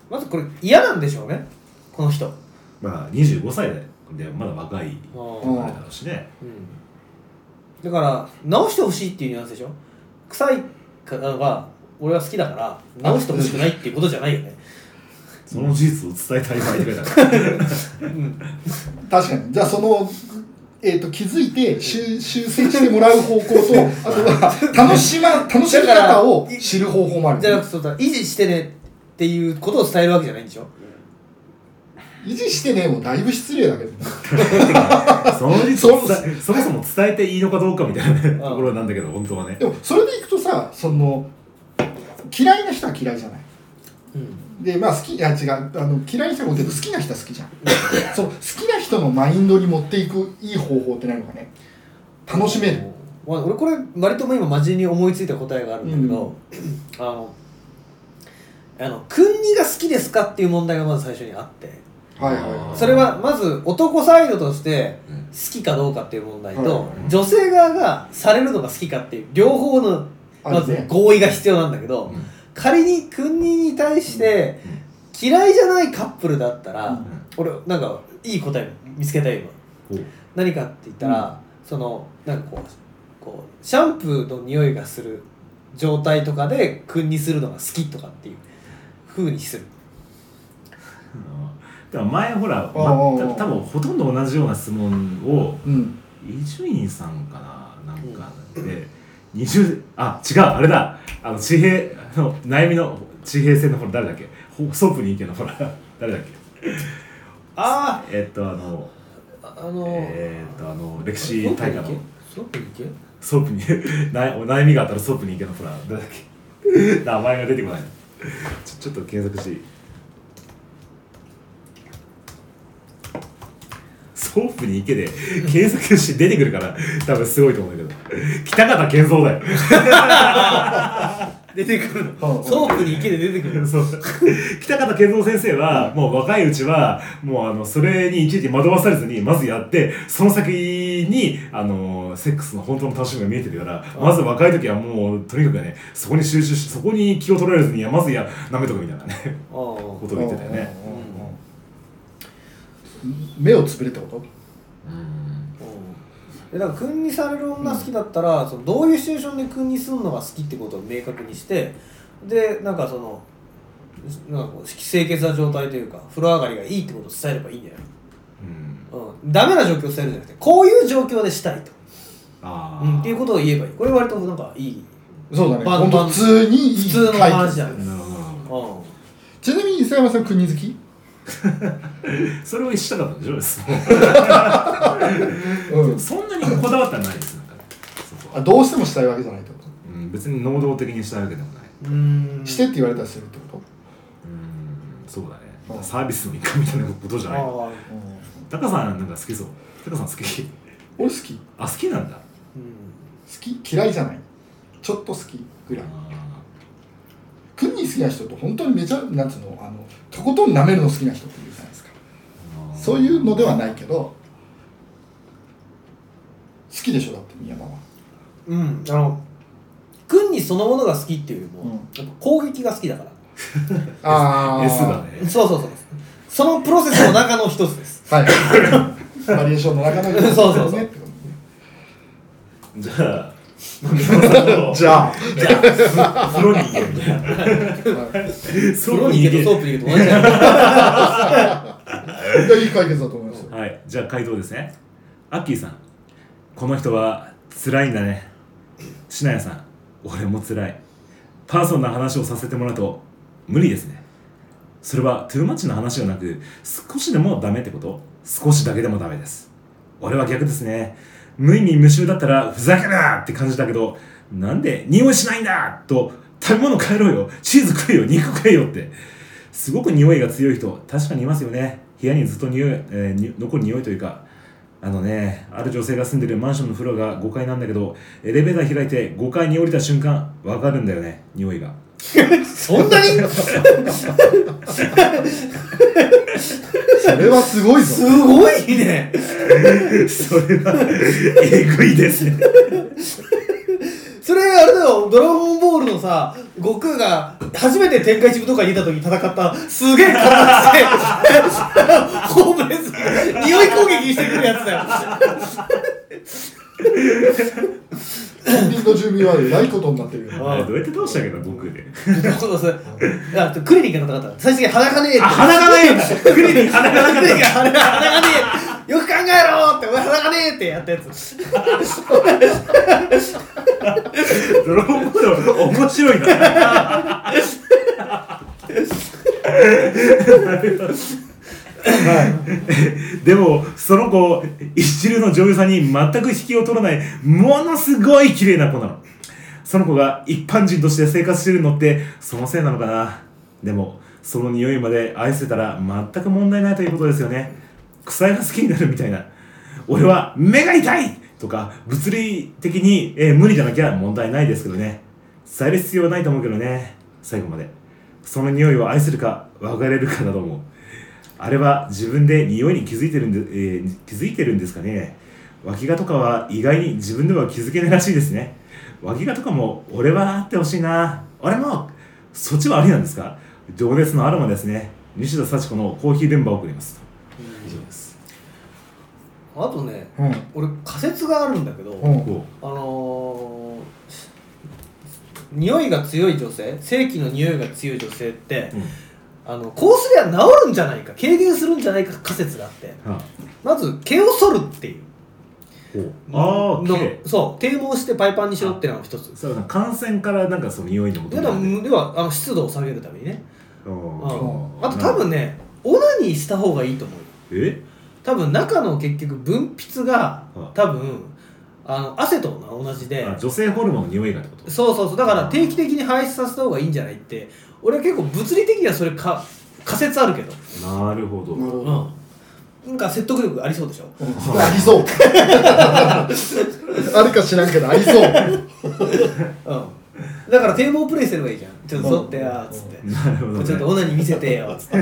う。まずこれ嫌なんでしょうねこの人。うんまあ25歳でまだ若いうんあ。れだろうしね。だから直してほしいっていうニュアンスでしょ？臭いのが俺は好きだから直してほしくないっていうことじゃないよね。その事実を伝えたい場合って書いてある。うん。確かに。じゃあその、えー、と気づいて修修正してもらう方向とあとは楽し,、ま、楽しみ方を知る方法もある。じゃなくてそうだ維持してねっていうことを伝えるわけじゃないんでしょ？維持してねもうだいぶ失礼だけどね。その事実を伝えそもそも伝えていいのかどうかみたいなねところなんだけど本当はね。でもそれでいくとさその嫌いな人は嫌いじゃない。うん。でまあ好きいや違う。あの嫌いな人もいるけど好きな人は好きじゃん。その好きな人のマインドに持っていくいい方法って何かね。楽しめる。まあ俺これ割ともう今真面目に思いついた答えがあるんだけど、あのあの君にが好きですかっていう問題がまず最初にあってはいはいはそれはまず男サイドとしてうん。好きかどうかっていう問題と、はい。女性側がされるのが好きかっていう両方のまず合意が必要なんだけど、うん。仮に君に対して嫌いじゃないカップルだったら、うん。俺なんかいい答え見つけたよ今何かって言ったら、そのなんかこうこうシャンプーの匂いがする状態とかで君にするのが好きとかっていう風にするでも前ほら、ま多分ほとんど同じような質問をうん。伊集院さんかななんかで、20あ違うあれだ。あの地平あの悩みの地平線のほら誰だっけ？ほソープに行けのほら誰だっけ？あえっとあのあのえーっとあの歴史大会の。ソープに行け？ソープに悩みがあったらソープに行けのほら誰だっけ？名前が出てこない。ちょちょっと検索していい？ソープに行けで検索して出てくるから多分すごいと思うけど。北方謙三だよ。出てくるうんのソープに行けで出てくるそう。北方謙三先生はもう若いうちはもうあのそれにいちいち惑わされずにまずやってその先にあのセックスの本当の楽しみが見えてるからまず若い時はもうとにかくねそこに集中しそこに気を取られずにまずや舐めとくみたいなね。あことを言ってたよね目をつぶれってこと？でだから君にされる女好きだったら、そのどういうシチュエーションで君にするのが好きってことを明確にしてでなんかそのなんかこう清潔な状態というか風呂上がりがいいってことを伝えればいいんだよ、うん。うん、ダメな状況を伝えるんじゃなくてこういう状況でしたいと、ああうん、っていうことを言えばいい。これ割となんかいい。そうだね。バンバン。本当普通にいい普通の解決話じゃん。なるほどうん。ちなみに磯山さん国好き？それをしたかったんでしょ？そうん。そんなにこだわってはないですあどうしてもしたいわけじゃないってこうん別に能動的にしたいわけでもない。してって言われたらするってこうんそうだね。うんサービスの一環みたいなことじゃない。タカさんなんか好きそう。タカさん好き？俺好き。好あ好きなんだ。うん。き？嫌いじゃない？ちょっと好きぐらい国に好きな人と本当にめちゃなんつうのあのとことん舐めるの好きな人っているじゃないですか。あー。そういうのではないけど好きでしょだって宮山は。うんあの君にそのものが好きっていうよりも、うん。やっぱ攻撃が好きだから。あ S だね。そうそうそうそのプロセスの中の一つです。はい。バリエーションの中の一つですね。そうそうそう。じゃあじ じゃあ。じゃあ。風呂に行けみたいな。風呂に行けとソープに行けと同じじゃんいやいい解決だと思いますよ。はい。じゃあ回答ですね。アッキーさん。この人は辛いんだね。しなやさん。俺も辛い。パーソンな話をさせてもらうと無理ですね。それはトゥーマッチの話じゃなく少しでもダメってこと？少しだけでもダメです。俺は逆ですね無意味無臭だったらふざけるなって感じだけどなんで匂いしないんだと食べ物変えろよ。チーズ食えよ。肉食えよって。すごく匂いが強い人確かにいますよね。部屋にずっと匂い、えー残る匂いというか。あのねある女性が住んでるマンションの風呂が5階なんだけどエレベーター開いて5階に降りた瞬間わかるんだよね。匂いが。そんなに？それはすごいぞ。すごいね。それはえぐいですね。それあれだよ。ドラゴンボールのさ悟空が初めて天下一武道会に出た時に戦ったすげえ体してホームレス匂い攻撃してくるやつだよ近隣の住民はえらいことになってるよ。あれどうやって倒したっけど僕で。そうそうい。やクリニックの戦った。最終的に鼻がねえってあ鼻がねえクリニック鼻がなかっクリニックが鼻が鼻がねえよく考えろって。お前鼻がねえってやったやつ。たドラゴンボール面白いな でもその子一流の女優さんに全く引きを取らないものすごい綺麗な子なの。その子が一般人として生活してるのってそのせいなのかな。でもその匂いまで愛せたら全く問題ないということですよね。臭いが好きになるみたいな。俺は目が痛いとか物理的に、えー無理じゃなきゃ問題ないですけどね。伝える必要はないと思うけどね。最後まで。その匂いを愛するか別れるかだと思う。あれは自分で匂いに気づいてるんで、えー気づいてるんですかね。脇がとかは意外に自分では気づけないらしいですね。脇がとかも俺はあってほしいな。俺もそっちはありなんですか？情熱のアロマですね。西田幸子のコーヒー電話を送ります以上です。あとねうん。俺仮説があるんだけど、うん。こあのー、匂いが強い女性正規の匂いが強い女性ってう、うんあのこうすりゃ治るんじゃないか軽減するんじゃないか仮説があって。はまず毛を剃るっていう。あ、ああの毛。そう堤防してパイパンにしろっていうのが一つ。そうだ感染からなんかその匂いのことでもではあの湿度を下げるためにね、ううん。ん、あと多分ねオナニーした方がいいと思うよ。え？多分中の結局分泌があ多分あの汗と同じで。あ女性ホルモンの匂いがってこと？そうそうそう。だから定期的に排出させた方がいいんじゃないって俺は結構物理的にはそれか仮説あるけど。なるほど。なるほど、うん。なんか説得力ありそうでしょ。う んありそう。あるか知らんけどありそう。うん。だから堤防プレイすればいいじゃん。ちょっと沿ってやーっつって。なるほど、ね、ちょっとオナに見せてよっつって。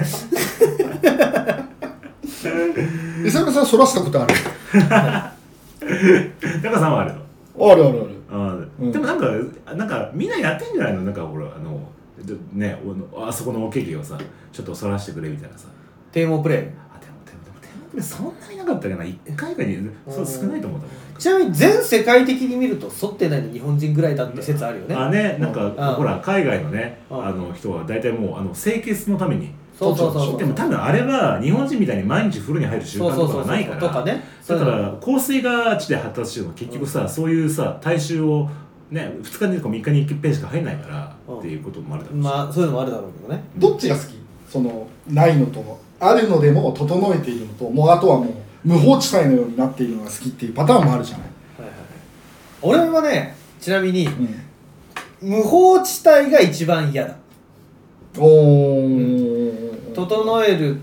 伊沢さんそらしたことある？タカさんはあるの？あるあるある。あー、うん。でもなんかなんかみんなやってんじゃないの？なんかほらあのでねおあそこのおけきをさちょっとそらしてくれみたいなさ。堤防プレイ？あでもでもでもでもこれそんなになかったかな。1回かにそう少ないと思ったもんちなみに全世界的に見ると沿ってないの日本人ぐらいだって説あるよね。あねなんか、うん。ほら海外のね、うん。あの人は大体もうあの清潔のためにそうそうそうそう。でも多分あれは日本人みたいに毎日風呂に入る習慣とかがないから。とかね。だから香水が地で発達してるのは結局さ、そういうさ体臭をね2日にとか3日に1遍しか入んないから、うん。っていうこともあるだろうし、まあそういうのもあるだろうけどね。どっちが好き？そのないのとあるのでも整えているのともうあとはもう無法地帯のようになっているのが好きっていうパターンもあるじゃない、俺はねちなみにうん、無法地帯が一番嫌だ。おー。整える、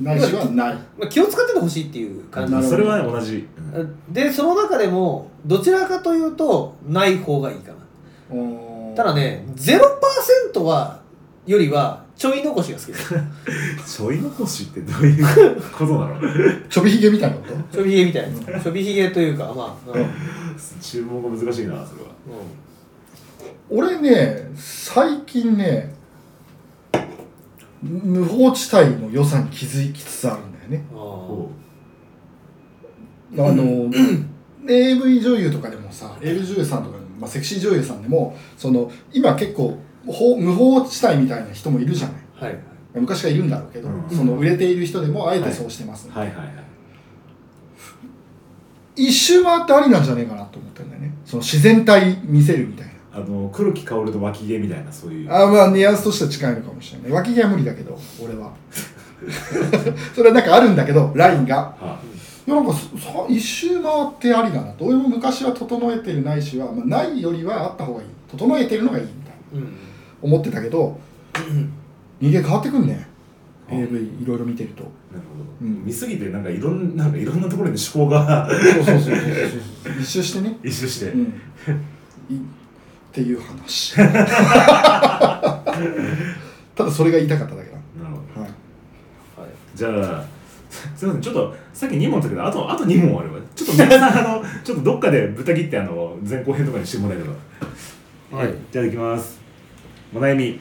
ないしはない。まあ、気を使っててほしいっていう感じ。なるほど。それはね同じ、うんでその中でもどちらかというとない方がいいかな。ただね0%はよりはちょい残しが好きです。ちょい残しってどういうことなの？ちょびひげみたいなこと？ちょびひげみたいな。ちょびひげというかまあ、うん。うん注文が難しいなそれは。俺ね最近ね無法地帯の良さに気づきつつあるんだよね。あの AV 女優とかでもさ AV 女優さんとかでも、まあ、セクシー女優さんでもその今結構法無法地帯みたいな人もいるじゃない。はい。はい昔からいるんだろうけど、うん。その売れている人でもあえてそうしてます、うはい。はい。はい。一周回ってありなんじゃねえかなと思ってるんだよね。その自然体見せるみたいなあの黒木薫と脇毛みたいなそういう。あまあニュアンスとしては近いのかもしれない。脇毛は無理だけど俺は。それはなんかあるんだけど ラインが。はい。やなんか一周回ってありだな。と俺も昔は整えてるないしは、まあ、ないよりはあった方がいい。整えてるのがいいみたいな。うん。思ってたけど人間変わってくんね。あ。AV いろいろ見てると。なるほど、うん。見すぎてなんかいろんなんかいろんなところに思考が。そうそうそうそう一周してね。一周して、うん。いっていう話。ただそれが言いたかっただけだ、なるほど。はい、はい。じゃあ すみません。ちょっとさっき2問だったけどあとあと2問あればちょっと皆さんあの ちょっとどっかで豚切ってあの前後編とかにしてもらえれば。はい。じゃあいきます。お悩み。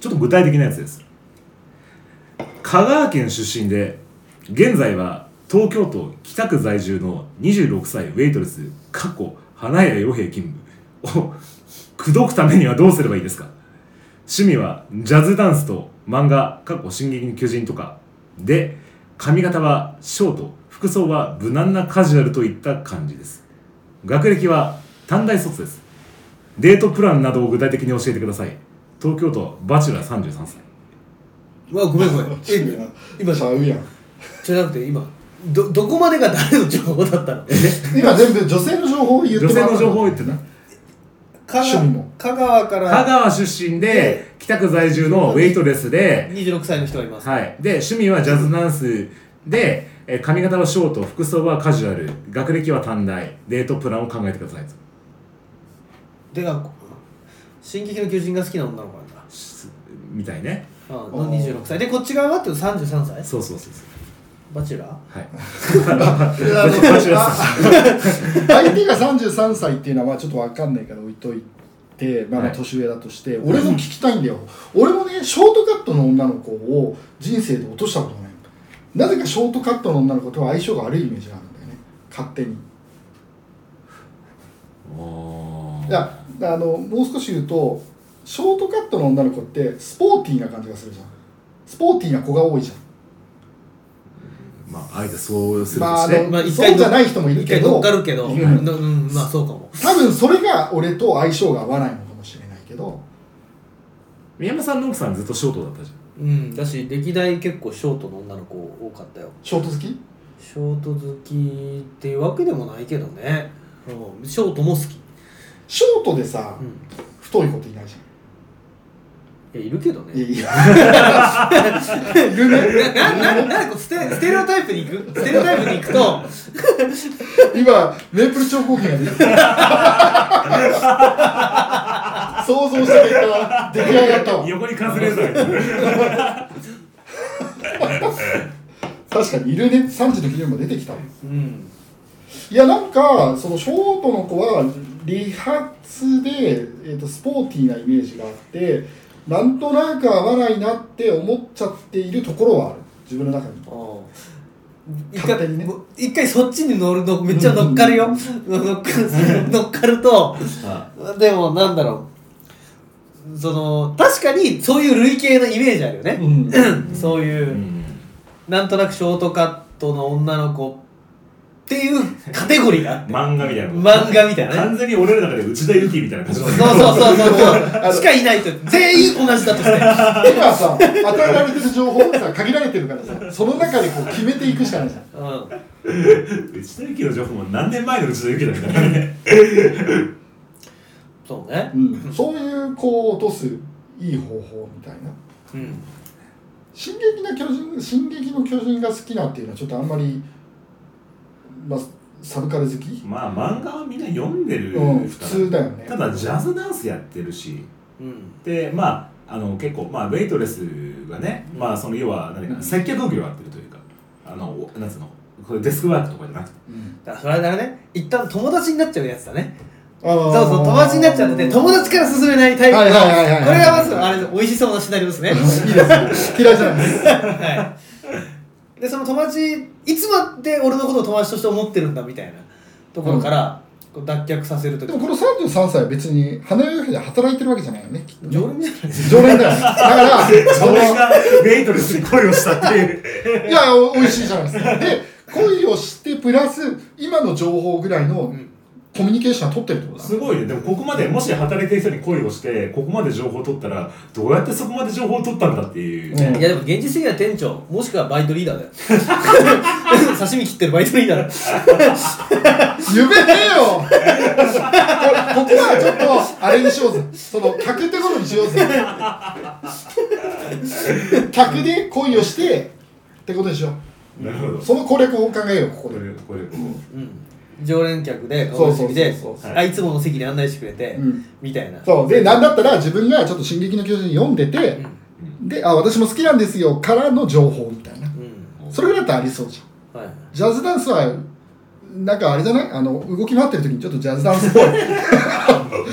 ちょっと具体的なやつです。香川県出身で現在は東京都北区在住の26歳ウェイトレス過去花屋洋平勤務を口説くためにはどうすればいいですか？趣味はジャズダンスと漫画過去進撃の巨人とかで髪型はショート服装は無難なカジュアルといった感じです。学歴は短大卒です。デートプランなどを具体的に教えてください。東京都バチュラー33歳うわごめんごめん。え今ちゃうやん。じゃなくて今どどこまでが誰の情報だったの？今全部女性の情報を言って女性の情報をを言ってた香趣味も。香川から香川出身で北区在住のウェイトレスで、26歳の人がいます、はい、で趣味はジャズダンスでえー髪型はショート服装はカジュアル。学歴は短大。デートプランを考えてくださいでが「進撃の巨人」が好きな女の子なんだ。しみたいね。あの26歳。でこっち側はっていうと33歳？そうそうそうそうバチュラー？はい。相手が33歳っていうのはまあちょっと分かん。ないから置いといて、まあ、まあはい年上だとして、俺も聞きたいんだよ俺もねショートカットの女の子を人生で落としたことがないなぜかショートカットの女の子とは相性が悪いイメージがあるんだよね勝手にいやあのもう少し言うとショートカットの女の子ってスポーティーな感じがするじゃんスポーティーな子が多いじゃんまああえてそうするまああとして、のまあ一回そうじゃない人もいるけど乗っかるけど、ううんんうん、まあそうかも。多分それが俺と相性が合わないのかもしれないけど。宮山さんの奥さんずっとショートだったじゃん。うんだし歴代結構ショートの女の子多かったよ。ショート好き？ショート好きっていうわけでもないけどね、うん、ショートも好き、ショートでさうん、太い子っていないじいやいるけどね。やいや。いるね。ななななんかステステレオタイプに行くステレオタイプに行くと。今メープル超合金が出てきた。想像した結果出来上がったわ。横にカズレーザーが確かにいるね。3時の昼も出てきた。うん。いやなんかそのショートの子は理髪で、えー、とスポーティーなイメージがあってなんとなく合わないなって思っちゃっているところはある。自分の中に。一回ね。一回そっちに乗るのめっちゃ乗っかるよ、乗っかる乗っかるとでもなんだろう。その確かにそういう類型のイメージあるよね、うん。そういう、うん。なんとなくショートカットの女の子っていうカテゴリーがあって。漫画みたいな漫画みたいなね。完全に俺らの中で内田有紀みたいな感じそうそうそうそうそう。しかいないと。全員同じだとして。今さ与えられてる情報がさ限られてるからさ。その中でこう決めていくしかないじゃん。うん。内田有紀の情報も何年前の内田有紀だみたいなね。そうね。うん、そういうこう落とすいい方法みたいな。うん「進撃の巨人」「進撃の巨人」が好きなっていうのはちょっとあんまり、まあ、サブカル好き、まあ漫画はみんな読んでるうん、普通だよね。ただジャズダンスやってるし。うん。でまああの結構まあウェイトレスがね、まあその要は何かな接客業をやってるというかあのおなんつうの？これデスクワークとかじゃなくて。うん。だからそれはあれね。一旦友達になっちゃうやつだね。そうそう友達になっちゃってて友達から勧めないタイプのはいはいはいはいはい。これがまずあれ美味しそうなシナリオですね。いいです嫌いじゃないです。はいでその友達いつまで俺のことを友達として思ってるんだみたいなところから、こう脱却させるとでもこの33歳は別に花屋で働いてるわけじゃないよねきっとね。常連じゃない常連だよねだから それがウェイトレスに恋をしたっていう。いやお美味しいじゃないですか。で恋をしてプラス今の情報ぐらいのんコミュニケーションは取ってるってことだ。すごいね。でもここまでもし働いてる人に恋をしてここまで情報を取ったらどうやってそこまで情報を取ったんだっていう。ね、うんいやでも現実的には店長もしくはバイトリーダーだよ。刺身切ってるバイトリーダーだよ。夢ねえよ。ここはちょっとあれにしようぜ。その客ってことにしようぜ。客で恋をしてってことでしょなるほど。その攻略を考えようここで。これこれこうん常連客で顔見でそうそう。あいつもの席に案内してくれて、うん。みたいな。そう。でなんだったら自分がちょっと「進撃の巨人」読んでて、であ私も好きなんですよからの情報みたいな。うん。それぐらいだったらありそうじゃん。はいジャズダンスはなんかあれじゃない？あの動き回ってる時にちょっとジャズダンスっぽい。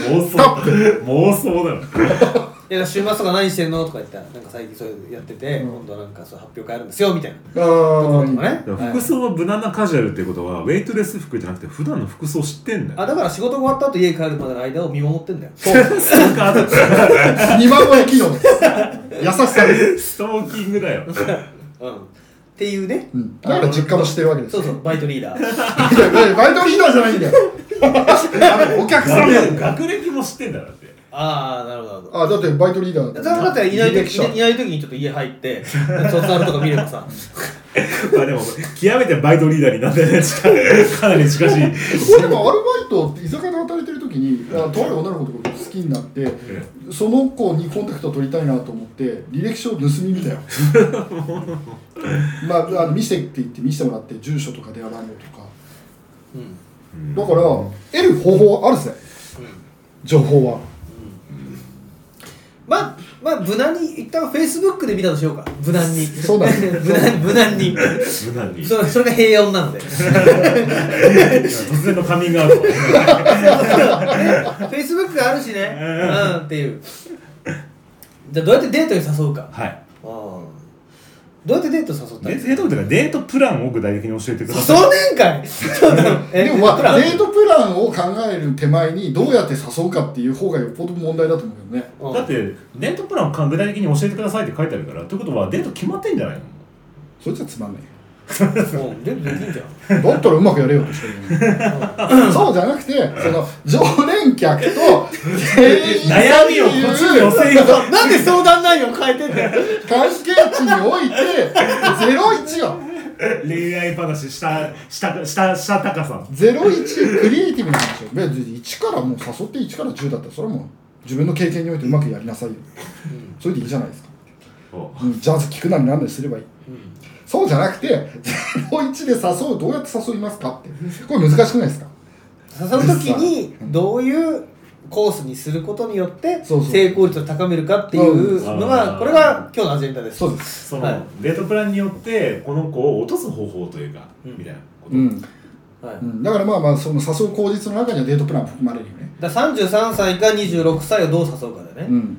妄想妄想だよいや週末とか何してんのとか言ったらなんか最近そういうのやってて、うん。今度はなんかそう発表会あるんですよみたいな。あところとかーね、はい。服装は無難なカジュアルっていうことはウェイトレス服じゃなくて普段の服装知ってんだよ。あだから仕事が終わった後家帰るまでの間を見守ってんだよ。そう。そうか2万超え機能です優しさです、ストーキングだよ。うん。っていうね。うん、だから実家もしてるわけですそうそうバイトリーダー。いやいやバイトリーダーじゃないんだよ。あのお客さん学歴も知ってんだからああなるほどなるほど。あだってバイトリーダーだったらいない時いない時にちょっと家入って卒アルとか見ればさ。まあでも極めてバイトリーダーになってね近いか。なり近しい。俺でもアルバイトって居酒屋で働いてる時にあとある女の子のこと好きになってその子にコンタクト取りたいなと思って履歴書を盗み見たよ。まああの見せてって言って見せてもらって住所とか電話番号とか。うん。だから得る方法はあるぜ情報はまあまあ無難に一旦フェイスブックで見たとしようか。無難に。そうだね。無難無難に。無難に。それそれが平穏なので。フ突然のカミングアウト。ェイスブックがあるしね。うん。っていう。じゃあどうやってデートに誘うか。はい。うんどうやってデート誘ったらいいデートというかデートプランを具体的に教えてください。誘うねんか でもまあデートプランを考える手前にどうやって誘うかっていう方がよっぽど問題だと思うよね。うんだってデートプランを具体的に教えてくださいって書いてあるからということはデート決まってんじゃないの？そいつはつまんないもう全部できんじゃん。だったらうまくやれよとしてる そうじゃなくてその常連客と 悩みをこっちに寄せよう。なんで相談内容変えてんだよ。関係値において01よ恋愛話したしたしたした高さ01クリエイティブなんですよ。別に1からもう誘って1から10だったらそれはもう自分の経験においてうまくやりなさいよ、それでいいじゃないですか、うん、ジャズ聴くなり何なりすればいいそうじゃなくて01で誘うどうやって誘いますかって。これ難しくないですか？誘う時にどういうコースにすることによって成功率を高めるかっていうのうん。がこれが今日のアジェンダです。そうです。その、はい。デートプランによってこの子を落とす方法というか、うん。みたいなこと、うん、はい。うん、だからまあまあその誘う口実の中にはデートプランも含まれるよね。だから33歳か26歳をどう誘うかだよね、うん。うん、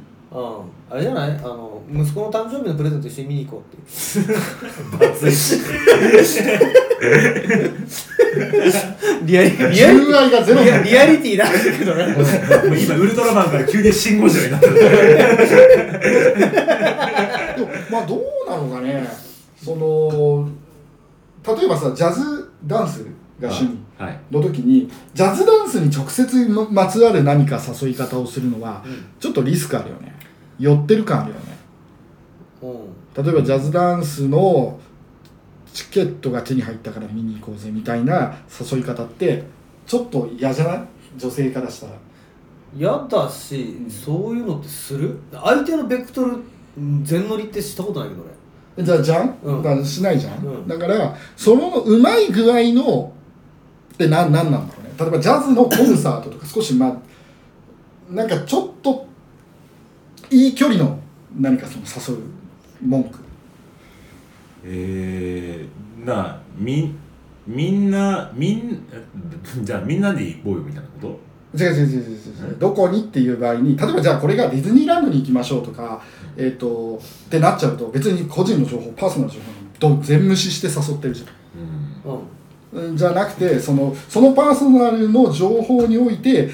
あれじゃない？あの息子の誕生日のプレゼント一緒に見に行こうっていう。バツイチリアリリアリ純愛がゼロ。リアリアリティなんだけどね。もう今ウルトラマンから急にシン・ゴジラになってるでもまあどうなのかね。その例えばさジャズダンスが趣味はい。の時にジャズダンスに直接ままつわる何か誘い方をするのはうん。ちょっとリスクあるよね寄ってる感あるよね。うん。例えばジャズダンスのチケットが手に入ったから見に行こうぜみたいな誘い方ってちょっと嫌じゃない？女性からしたら。嫌だし、そういうのってする？相手のベクトルうん全乗りってしたことないけど俺。じゃあじゃん、うん。だからしないじゃん、うん。だからそのうまい具合のって何なんなんだろうね。例えばジャズのコンサートとか少しまあなんかちょっといい距離の何かその誘う文句。えー、なみみんなみんじゃあみんなで行こうよみたいなこと？違う違う違う違う違う。どこにっていう場合に例えばじゃあこれがディズニーランドに行きましょうとかえっ、とってなっちゃうと別に個人の情報パーソナル情報ど全無視して誘ってるじゃん。うんじゃなくてそのそのパーソナルの情報において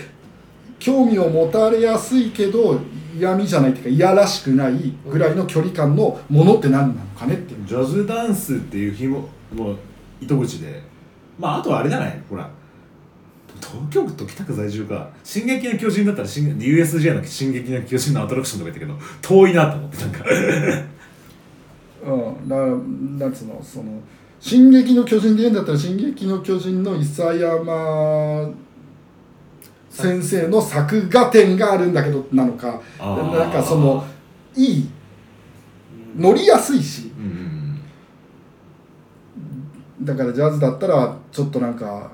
興味を持たれやすいけど嫌味じゃないっていうかいやらしくないぐらいの距離感のものって何なのかねっていう。ジャズダンスっていうひももう糸口で。まああとはあれじゃないほら。東京都北区在住か「進撃の巨人」だったら進 USJ の「進撃の巨人」のアトラクションとか言ったけど遠いなと思ってなんか。うん、だからなんつうのその「進撃の巨人」で言うんだったら「進撃の巨人」の伊佐山先生の作画展があるんだけどなのか。なんかそのいい乗りやすいし。だからジャズだったらちょっとなんか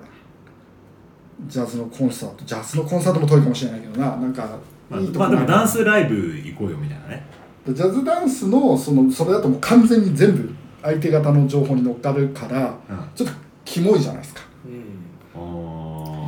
ジャズのコンサート。ジャズのコンサートも遠いかもしれないけどな。なんかまあ、いいとこまあでもダンスライブ行こうよみたいなね。ジャズダンスのそのそれだともう完全に全部相手方の情報に乗っかるからうん。ちょっとキモいじゃないですか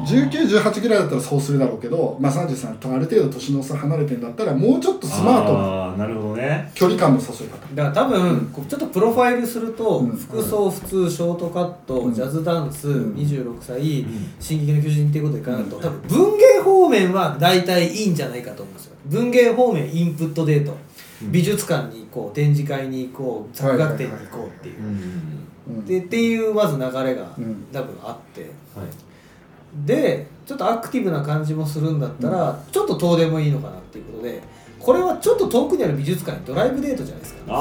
1918ぐらいだったらそうするだろうけど、まあ、33とある程度年の差離れてんだったらもうちょっとスマートなあーなるほどね。距離感の誘い方。だから多分、こうちょっとプロファイルすると、うん。服装普通ショートカット、うん。ジャズダンス、うん。26歳、うん。進撃の巨人っていうことで考えると、うん。多分文芸方面は大体いいんじゃないかと思うんですよ。文芸方面インプットデート、うん。美術館に行こう展示会に行こう作画展に行こうっていう、でっていうまず流れがうん。多分あって、はいでちょっとアクティブな感じもするんだったら、ちょっと遠でもいいのかなっていうことでこれはちょっと遠くにある美術館にドライブデートじゃないですか。あ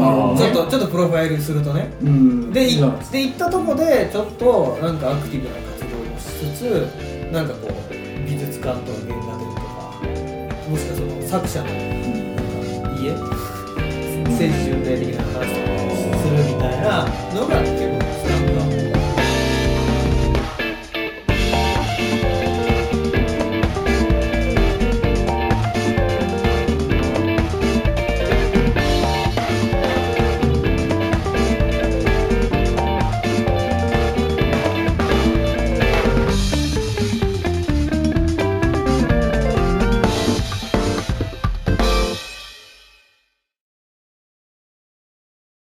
なるほどねちょっとちょっとプロファイルするとね。うん。で行ったとこでちょっとなんかアクティブな活動もしつつなんかこう美術館とか原画展とかもしくはその作者のなん。か家政治巡礼的な話とかをするみたいなのが結構